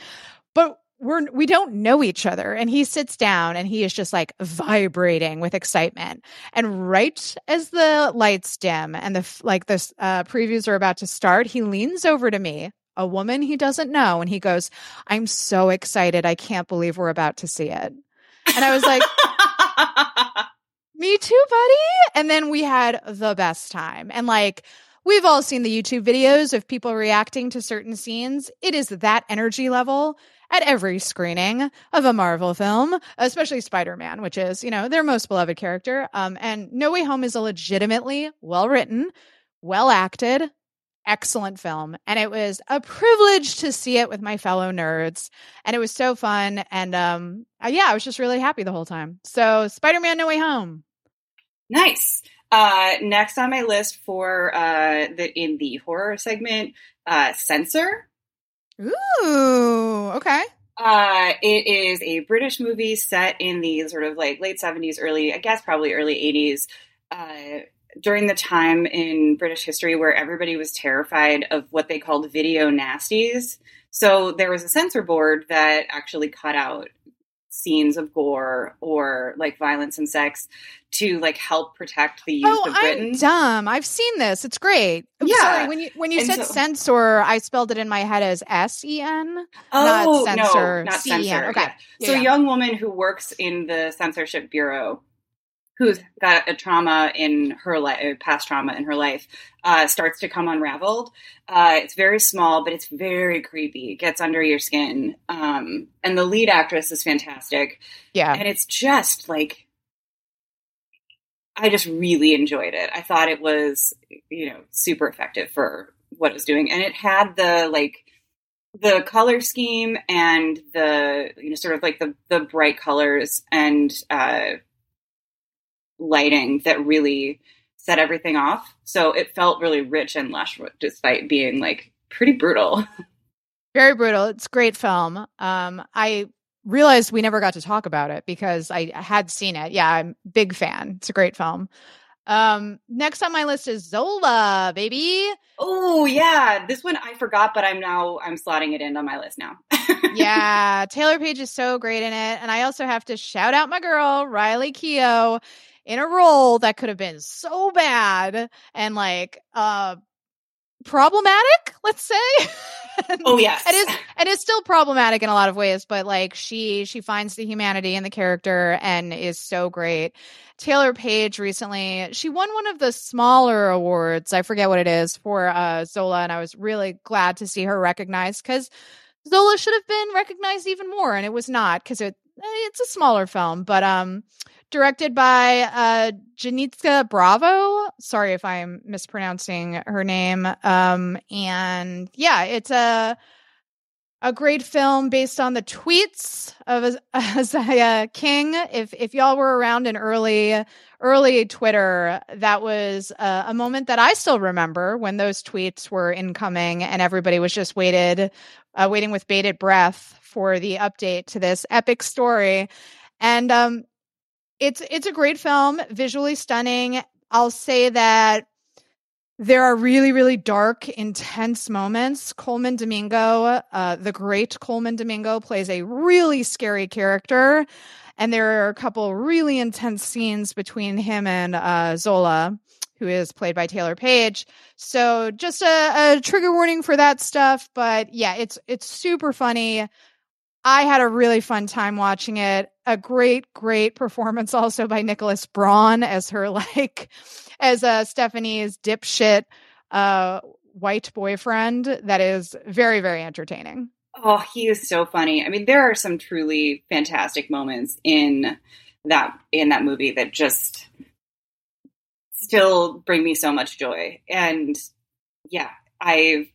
A: But we're we don't know each other. And he sits down and he is just like vibrating with excitement. And right as the lights dim and the like the uh, previews are about to start he leans over to me a woman he doesn't know and he goes i'm so excited. I can't believe we're about to see it. And i was like me too buddy. And then we had the best time. And like We've all seen the YouTube videos of people reacting to certain scenes. It is that energy level at every screening of a Marvel film, especially Spider Man, which is, you know, their most beloved character. Um, and No Way Home is a legitimately well written, well acted, excellent film. And it was a privilege to see it with my fellow nerds. And it was so fun. And um, uh, yeah, I was just really happy the whole time. So, Spider Man No Way Home.
B: Nice. Uh, next on my list for uh, the in the horror segment, uh, Censor.
A: Ooh, okay.
B: Uh, it is a British movie set in the sort of like late 70s, early, I guess probably early 80s, uh, during the time in British history where everybody was terrified of what they called video nasties. So there was a censor board that actually cut out scenes of gore or like violence and sex to like help protect the youth oh, of Britain.
A: I'm dumb. I've seen this. It's great. yeah. Sorry, when you when you and said so, censor, I spelled it in my head as S E N.
B: Oh not censor, no, not C-E-N. censor. Okay. Yeah. Yeah, so a young woman who works in the censorship bureau who's got a trauma in her life, past trauma in her life, uh, starts to come unraveled. Uh, it's very small, but it's very creepy. It gets under your skin. Um, and the lead actress is fantastic.
A: Yeah.
B: And it's just like, I just really enjoyed it. I thought it was, you know, super effective for what it was doing. And it had the like, the color scheme and the you know sort of like the the bright colors and uh lighting that really set everything off. So it felt really rich and lush despite being like pretty brutal.
A: Very brutal. It's a great film. Um, I realized we never got to talk about it because I had seen it. Yeah, I'm big fan. It's a great film. Um, next on my list is Zola, baby.
B: Oh yeah, this one I forgot, but I'm now I'm slotting it in on my list now.
A: yeah, Taylour Paige is so great in it, and I also have to shout out my girl Riley Keough in a role that could have been so bad and like uh problematic, let's say.
B: oh yes.
A: it is and it's still problematic in a lot of ways, but like she she finds the humanity in the character and is so great. Taylour Paige recently, she won one of the smaller awards. I forget what it is for uh Zola and I was really glad to see her recognized cuz Zola should have been recognized even more and it was not cuz it it's a smaller film, but um directed by uh Janicza Bravo. Sorry if I'm mispronouncing her name. Um and yeah, it's a a great film based on the tweets of A'Ziah King. If if y'all were around in early early Twitter, that was a, a, moment that I still remember when those tweets were incoming and everybody was just waited uh, waiting with bated breath for the update to this epic story. And um, it's it's a great film, visually stunning. I'll say that there are really, really dark, intense moments. Colman Domingo, uh, the great Colman Domingo, plays a really scary character. And there are a couple really intense scenes between him and uh, Zola, who is played by Taylour Paige. So just a, a trigger warning for that stuff. But yeah, it's it's super funny. I had a really fun time watching it. A great, great performance also by Nicholas Braun as her like as uh, Stephanie's dipshit uh, white boyfriend. That is very, very entertaining.
B: Oh, he is so funny. I mean, there are some truly fantastic moments in that in that movie that just still bring me so much joy. And yeah, I've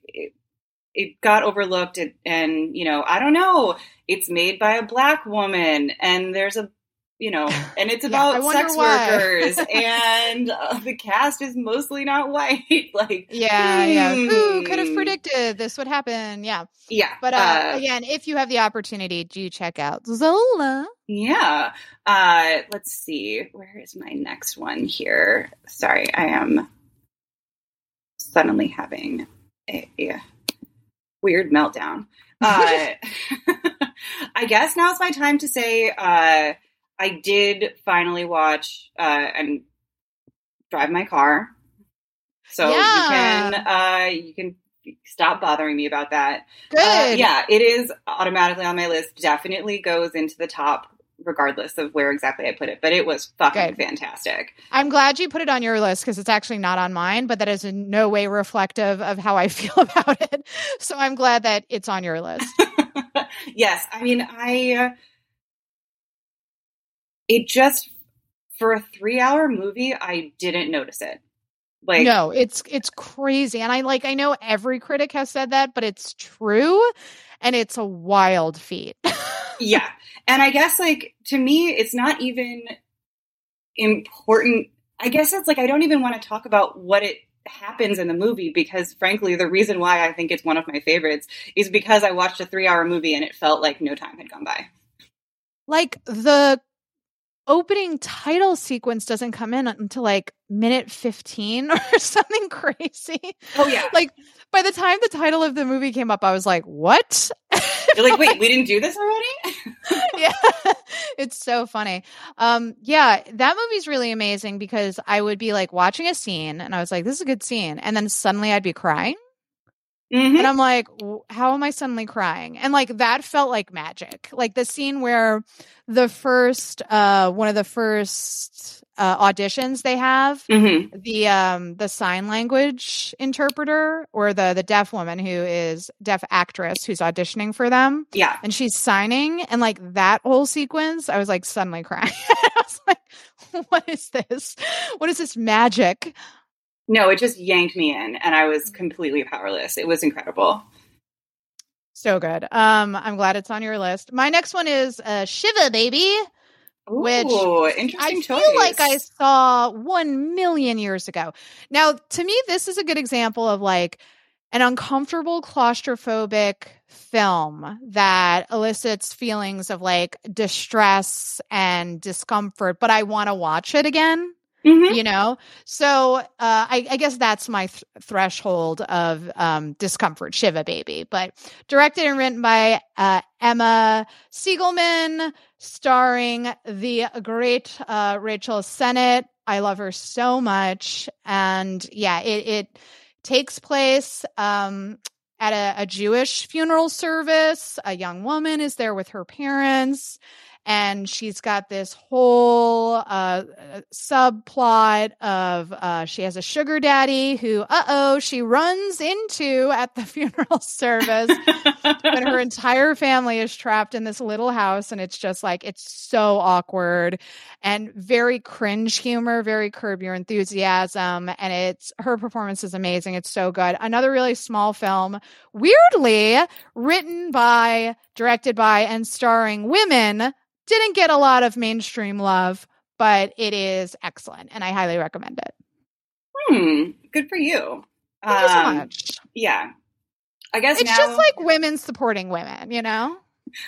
B: it got overlooked and, and, you know i don't know. It's made by a black woman and there's a you know and it's about yeah, sex workers and uh, the cast is mostly not white. Like
A: yeah hmm. yeah. Who could have predicted this would happen? Yeah.
B: Yeah
A: but uh, uh, again if you have the opportunity do check out zola.
B: Yeah uh let's see. Where is my next one here? Sorry i am suddenly having a, a weird meltdown. Uh, I guess now's my time to say uh, I did finally watch uh, and drive my car. So yeah. you can uh, you can stop bothering me about that.
A: Uh, Good.
B: yeah, it is automatically on my list. Definitely goes into the top regardless of where exactly I put it. But it was fucking Good. fantastic.
A: I'm glad you put it on your list because it's actually not on mine, but that is in no way reflective of how I feel about it. So I'm glad that it's on your list.
B: yes. I mean, I, uh, it just, for a three hour movie, I didn't notice it.
A: Like, no, it's it's crazy, and I like I know every critic has said that, but it's true, and it's a wild feat.
B: yeah, and I guess like to me, it's not even important. I guess it's like I don't even want to talk about what it happens in the movie because frankly the reason why I think it's one of my favorites is because I watched a 3-hour movie and it felt like no time had gone by.
A: Like the opening title sequence doesn't come in until like minute 15 or something crazy.
B: Oh yeah.
A: Like by the time the title of the movie came up I was like, "What?"
B: You're like, "Wait, we didn't do this already?"
A: yeah. It's so funny. Um yeah, that movie's really amazing because I would be like watching a scene and I was like, "This is a good scene." And then suddenly I'd be crying. Mm-hmm. And I'm like, how am I suddenly crying? And like that felt like magic. Like the scene where the first, uh, one of the first uh, auditions they have, mm-hmm. the um the sign language interpreter or the the deaf woman who is deaf actress who's auditioning for them.
B: Yeah,
A: and she's signing, and like that whole sequence, I was like suddenly crying. I was like, what is this? What is this magic?
B: No, it just yanked me in and I was completely powerless. It was incredible.
A: So good. Um, I'm glad it's on your list. My next one is uh, Shiva Baby,
B: Ooh, which interesting I
A: choice. feel like I saw one million years ago. Now, to me, this is a good example of like an uncomfortable, claustrophobic film that elicits feelings of like distress and discomfort, but I want to watch it again. Mm-hmm. You know, so uh, I, I, guess that's my th- threshold of um, discomfort, Shiva Baby. But directed and written by uh, Emma Seligman, starring the great uh, Rachel Sennott. I love her so much, and yeah, it, it takes place um, at a, a Jewish funeral service. A young woman is there with her parents and she's got this whole uh, subplot of uh, she has a sugar daddy who, uh oh, she runs into at the funeral service when her entire family is trapped in this little house, and it's just like it's so awkward and very cringe humor, very curb your enthusiasm, and it's her performance is amazing. It's so good. Another really small film, weirdly written by, directed by, and starring women didn't get a lot of mainstream love, but it is excellent and I highly recommend it.
B: Hmm. Good for you.
A: Thank you so um, much.
B: Yeah. I guess
A: it's
B: now,
A: just like women supporting women, you know?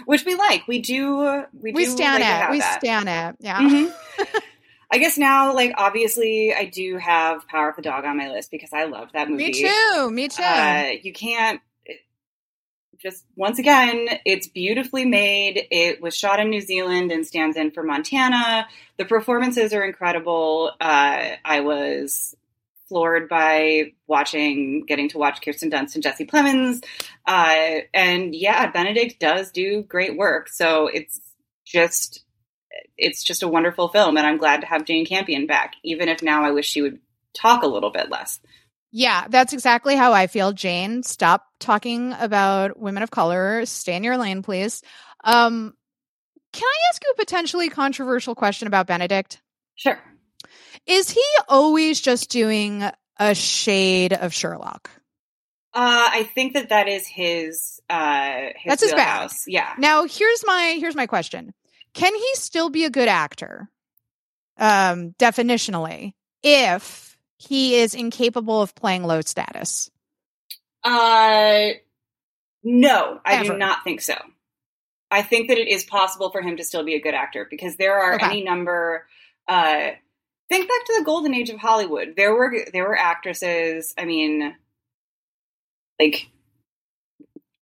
B: Which we like. We do we,
A: we
B: do
A: stand
B: like
A: it. We
B: that.
A: stand it. Yeah.
B: Mm-hmm. I guess now, like obviously, I do have Power of the Dog on my list because I love that movie.
A: Me too. Me too.
B: Uh, you can't just once again, it's beautifully made. It was shot in New Zealand and stands in for Montana. The performances are incredible. Uh, I was floored by watching, getting to watch Kirsten Dunst and Jesse Plemons. Uh, and yeah, Benedict does do great work. So it's just, it's just a wonderful film. And I'm glad to have Jane Campion back, even if now I wish she would talk a little bit less.
A: Yeah, that's exactly how I feel. Jane, stop talking about women of color. Stay in your lane, please. Um, can I ask you a potentially controversial question about Benedict?
B: Sure.
A: Is he always just doing a shade of Sherlock?
B: Uh, I think that that is his. Uh, his
A: That's his bag.
B: Yeah.
A: Now, here's my here's my question: Can he still be a good actor? Um, definitionally, if he is incapable of playing low status?
B: Uh, no, I
A: Ever.
B: do not think so. I think that it is possible for him to still be a good actor because there are
A: Okay.
B: any number. Uh, think back to the golden age of Hollywood. There were there were actresses. I mean, like,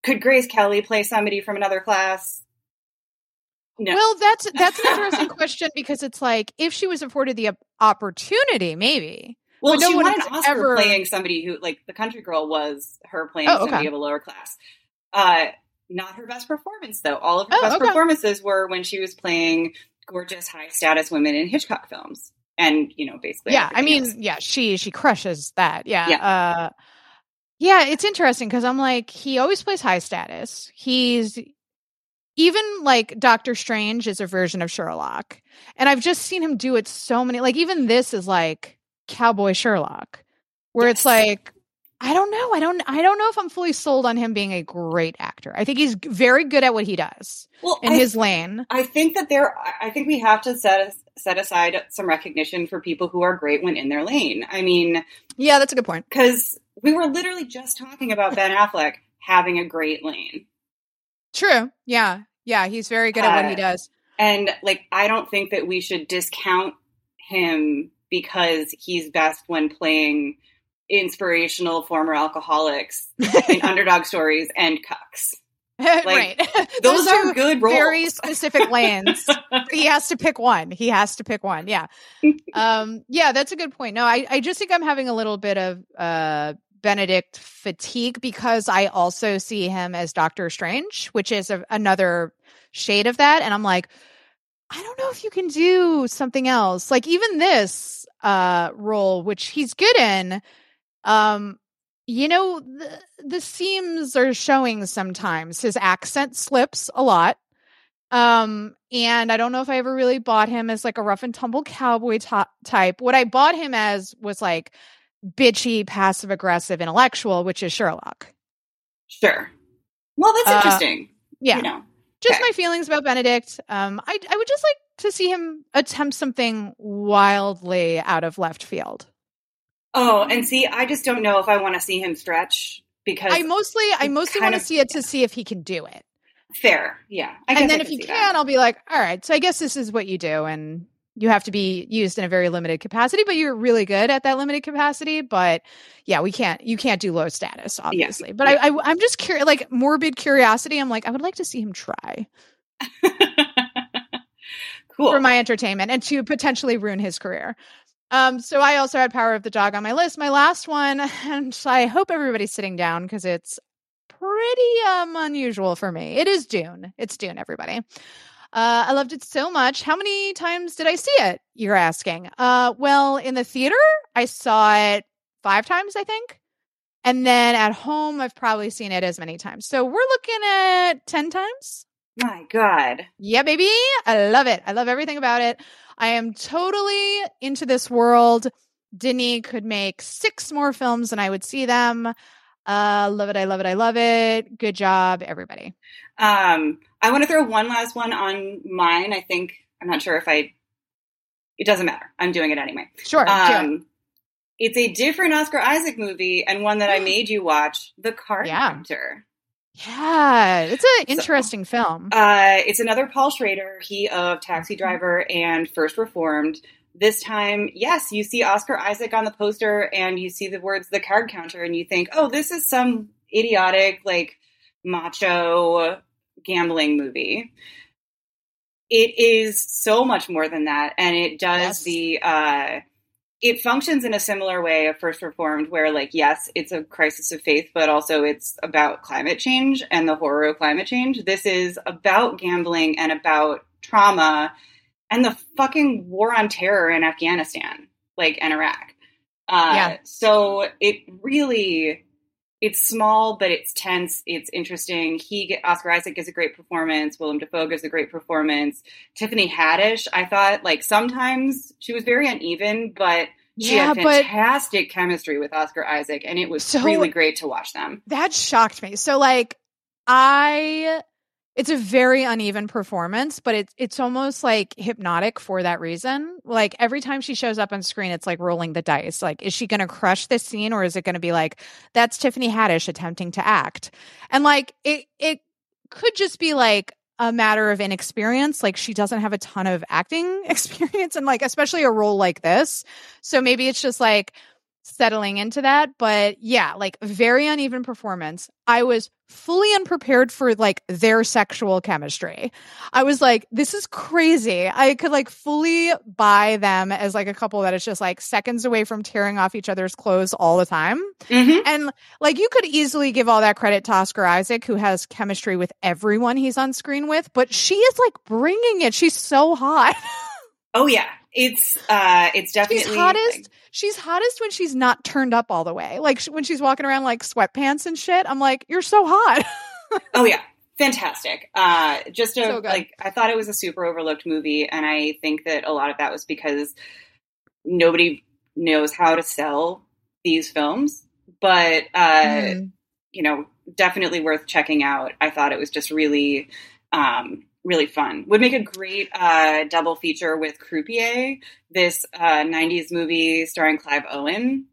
B: could Grace Kelly play somebody from another class? No.
A: Well, that's that's an interesting question because it's like if she was afforded the opportunity, maybe.
B: Well,
A: no
B: she won an Oscar
A: ever-
B: playing somebody who, like, the country girl was her playing
A: Oh, okay.
B: somebody of a lower class. Uh, not her best performance, though. All of her
A: Oh,
B: best
A: okay.
B: performances were when she was playing gorgeous, high status women in Hitchcock films, and you know, basically,
A: yeah, I mean,
B: else.
A: yeah, she she crushes that. Yeah.
B: Yeah.
A: Uh yeah, it's interesting because I'm like, he always plays high status. He's even like Doctor Strange is a version of Sherlock. And I've just seen him do it so many like even this is like cowboy Sherlock. Where it's like I don't know. I don't I don't know if I'm fully sold on him being a great actor. I think he's very good at what he does
B: well,
A: in
B: I,
A: his lane.
B: I think that there, I think we have to set set aside some recognition for people who are great when in their lane. I mean,
A: Yeah, that's a good point.
B: because we were literally just talking about Ben Affleck having a great lane.
A: True. Yeah. Yeah, he's very good at what he
B: Uh,
A: does.
B: And like, I don't think that we should discount him because he's best when playing inspirational former alcoholics in underdog stories and cucks.
A: right.
B: Those are
A: two
B: good roles.
A: very specific lanes. he has to pick one. He has to pick one. Yeah. Um, yeah, that's a good point. No, I, I just think I'm having a little bit of uh Benedict fatigue because I also see him as Doctor Strange, which is a, another shade of that. And I'm like, I don't know if you can do something else. Like even this uh role, which he's good in, um, you know, the, the seams are showing sometimes. His accent slips a lot. Um, and I don't know if I ever really bought him as like a rough and tumble cowboy to- type. What I bought him as was like bitchy, passive aggressive intellectual, which is Sherlock.
B: Sure. Well, that's
A: Uh,
B: interesting.
A: Yeah.
B: You know.
A: Just
B: okay.
A: my feelings about Benedict. Um, I I would just like to see him attempt something wildly out of left field.
B: Oh, and see, I just don't know if I want to see him stretch because
A: I mostly I mostly want to see it to see if he can do it.
B: fair. Yeah. I guess
A: and then
B: I
A: if you can,
B: that.
A: I'll be like, all right, so I guess this is what you do, and you have to be used in a very limited capacity, but you're really good at that limited capacity. But yeah, we can't, you can't do low status, obviously. But I, I, I'm just curious, like morbid curiosity. I'm like, I would like to see him try
B: cool.
A: for my entertainment and to potentially ruin his career. Um, so I also had Power of the Dog on my list. My last one, and I hope everybody's sitting down because it's pretty um unusual for me. It is Dune. It's Dune, everybody. Uh, I loved it so much. How many times did I see it? You're asking. Uh, well, in the theater, I saw it five times, I think. And then at home, I've probably seen it as many times. So we're looking at 10 times.
B: My God.
A: Yeah, baby. I love it. I love everything about it. I am totally into this world. Denis could make six more films and I would see them. Uh, love it. I love it. I love it. Good job, everybody.
B: Um, I want to throw one last one on mine. I think I'm not sure if I. It doesn't matter. I'm doing it anyway.
A: Sure.
B: Um, it's a different Oscar Isaac movie and one that I made you watch, The Card
A: Yeah.
B: Counter.
A: Yeah, it's an interesting film.
B: Uh, it's another Paul Schrader, he of Taxi Driver and First Reformed. This time, yes, you see Oscar Isaac on the poster and you see the words the card counter and you think, oh, this is some idiotic, like macho gambling movie. It is so much more than that. And it does
A: Yes.
B: the, uh, it functions in a similar way of First Reformed, where, like, yes, it's a crisis of faith, but also it's about climate change and the horror of climate change. This is about gambling and about trauma and the fucking war on terror in Afghanistan, like, and Iraq. Uh,
A: Yeah.
B: So it really, it's small, but it's tense. It's interesting. He, Oscar Isaac gives a great performance. Willem Dafoe gives a great performance. Tiffany Haddish, I thought, like, sometimes she was very uneven, but she
A: Yeah,
B: had fantastic chemistry with Oscar Isaac, and it was
A: So-
B: really great to watch them.
A: That shocked me. So like I it's a very uneven performance, but it's it's almost like hypnotic for that reason. Like every time she shows up on screen, it's like rolling the dice. Like, is she gonna crush this scene or is it gonna be like, that's Tiffany Haddish attempting to act? And like it it could just be like a matter of inexperience. Like she doesn't have a ton of acting experience and like especially a role like this. So maybe it's just like settling into that. But yeah, like very uneven performance. I was fully unprepared for like their sexual chemistry. I was like, this is crazy. I could like fully buy them as like a couple that is just like seconds away from tearing off each other's clothes all the time.
B: Mm-hmm.
A: And like you could easily give all that credit to Oscar Isaac, who has chemistry with everyone he's on screen with, but she is like bringing it. She's so hot.
B: Oh yeah, it's uh, it's definitely
A: She's hottest. She's hottest when she's not turned up all the way. Like sh- when she's walking around like sweatpants and shit. I'm like, you're so hot.
B: Oh yeah, fantastic. Uh, just a,
A: So
B: like I thought it was a super overlooked movie, and I think that a lot of that was because nobody knows how to sell these films. But uh,
A: Mm.
B: you know, definitely worth checking out. I thought it was just really, um, really fun. Would make a great uh, double feature with Croupier, this uh, '90s movie starring Clive Owen,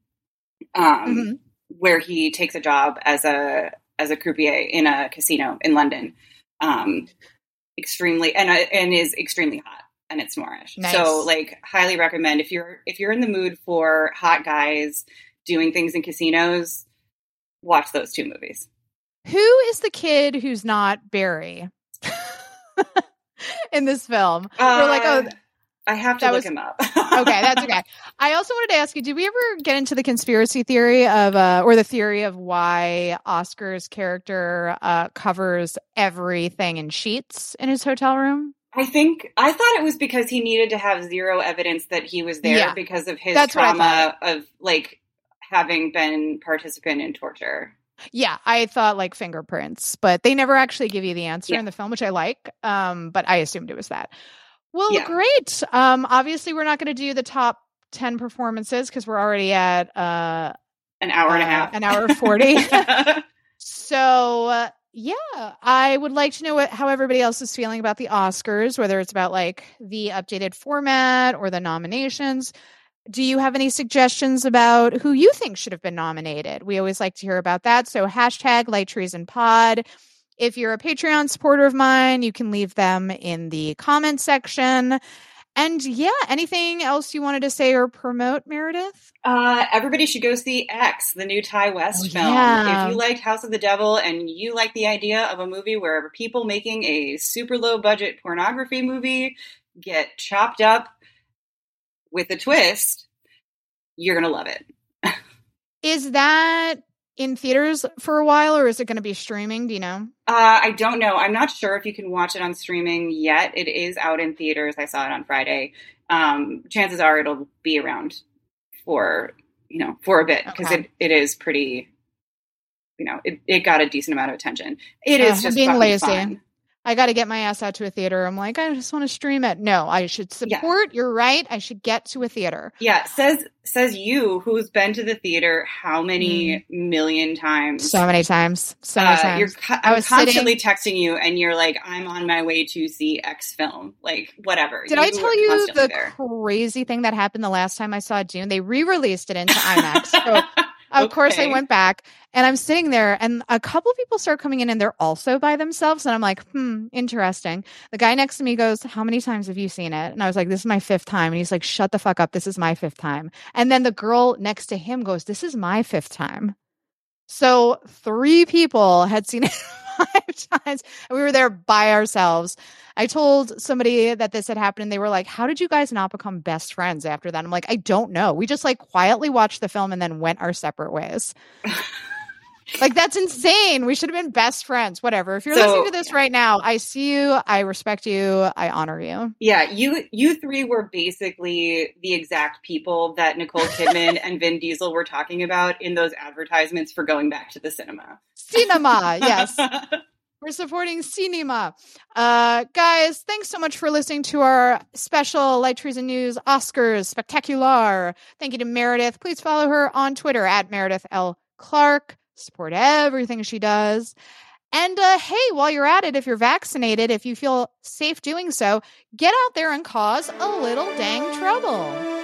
B: um,
A: Mhm.
B: where he takes a job as a as a croupier in a casino in London. Um, extremely and uh, and is extremely hot and it's Moorish.
A: Nice.
B: So like highly recommend if you're if you're in the mood for hot guys doing things in casinos, watch those two movies.
A: Who is the kid who's not Barry in this film? We're like, oh,
B: Uh, I have to look
A: was-
B: him up.
A: okay, that's okay. I also wanted to ask you: Did we ever get into the conspiracy theory of, uh, or the theory of why Oscar's character uh, covers everything in sheets in his hotel room?
B: I think I thought it was because he needed to have zero evidence that he was there
A: Yeah.
B: because of his
A: That's
B: trauma of like having been participant in torture.
A: Yeah, I thought like fingerprints, but they never actually give you the answer
B: Yeah.
A: in the film, which I like. Um, but I assumed it was that. Well,
B: Yeah.
A: great. Um, obviously, we're not going to do the top ten performances because we're already at uh,
B: An hour and a
A: uh,
B: half.
A: an hour forty. So, uh, yeah, I would like to know what, how everybody else is feeling about the Oscars, whether it's about like the updated format or the nominations. Do you have any suggestions about who you think should have been nominated? We always like to hear about that. So, hashtag Light Treason Pod. If you're a Patreon supporter of mine, you can leave them in the comment section. And yeah, anything else you wanted to say or promote, Meredith?
B: Uh, everybody should go see X, the new Ti West
A: Oh,
B: film.
A: yeah.
B: If you liked House of the Devil and you like the idea of a movie where people making a super low budget pornography movie get chopped up with a twist, you're gonna love it.
A: Is that in theaters for a while, or is it going to be streaming? Do you know?
B: Uh, I don't know. I'm not sure if you can watch it on streaming yet. It is out in theaters. I saw it on Friday. Um, chances are it'll be around for you know for a bit because
A: Okay.
B: it, it is pretty. You know, it, it got a decent amount of attention. It is just
A: being lazy.
B: fun.
A: I got to get my ass out to a theater. I'm like, I just want to stream it. No, I should
B: Yeah.
A: support. You're right. I should get to a theater.
B: Yeah, says says you who's been to the theater how many million times?
A: Mm. So many times. So many
B: Uh,
A: times.
B: you're co-
A: I
B: I'm
A: was
B: constantly texting you, and you're like, "I'm on my way to see X film." Like, whatever.
A: Did I tell you the
B: there.
A: crazy thing that happened the last time I saw Dune? They re-released it into IMAX. So of course I went back and I'm sitting there and a couple people start coming in and they're also by themselves and I'm like, "Hmm, interesting." The guy next to me goes, "How many times have you seen it?" And I was like, "This is my fifth time." And he's like, "Shut the fuck up. This is my fifth time." And then the girl next to him goes, "This is my fifth time." So three people had seen it five times, and we were there by ourselves. I told somebody that this had happened, and they were like, "How did you guys not become best friends after that?" I'm like, "I don't know. We just like quietly watched the film and then went our separate ways." like that's insane. We should have been best friends. Whatever. If you're
B: So-
A: listening to this right now, I see you. I respect you. I honor you.
B: Yeah, you you three were basically the exact people that Nicole Kidman and Vin Diesel were talking about in those advertisements for going back to the cinema.
A: Cinema. Yes. We're supporting cinema. Uh, guys, thanks so much for listening to our special Light Treason News Oscars Spectacular. Thank you to Meredith. Please follow her on Twitter at Meredith L. Clark. Support everything she does. And uh, hey, while you're at it, if you're vaccinated, if you feel safe doing so, get out there and cause a little dang trouble.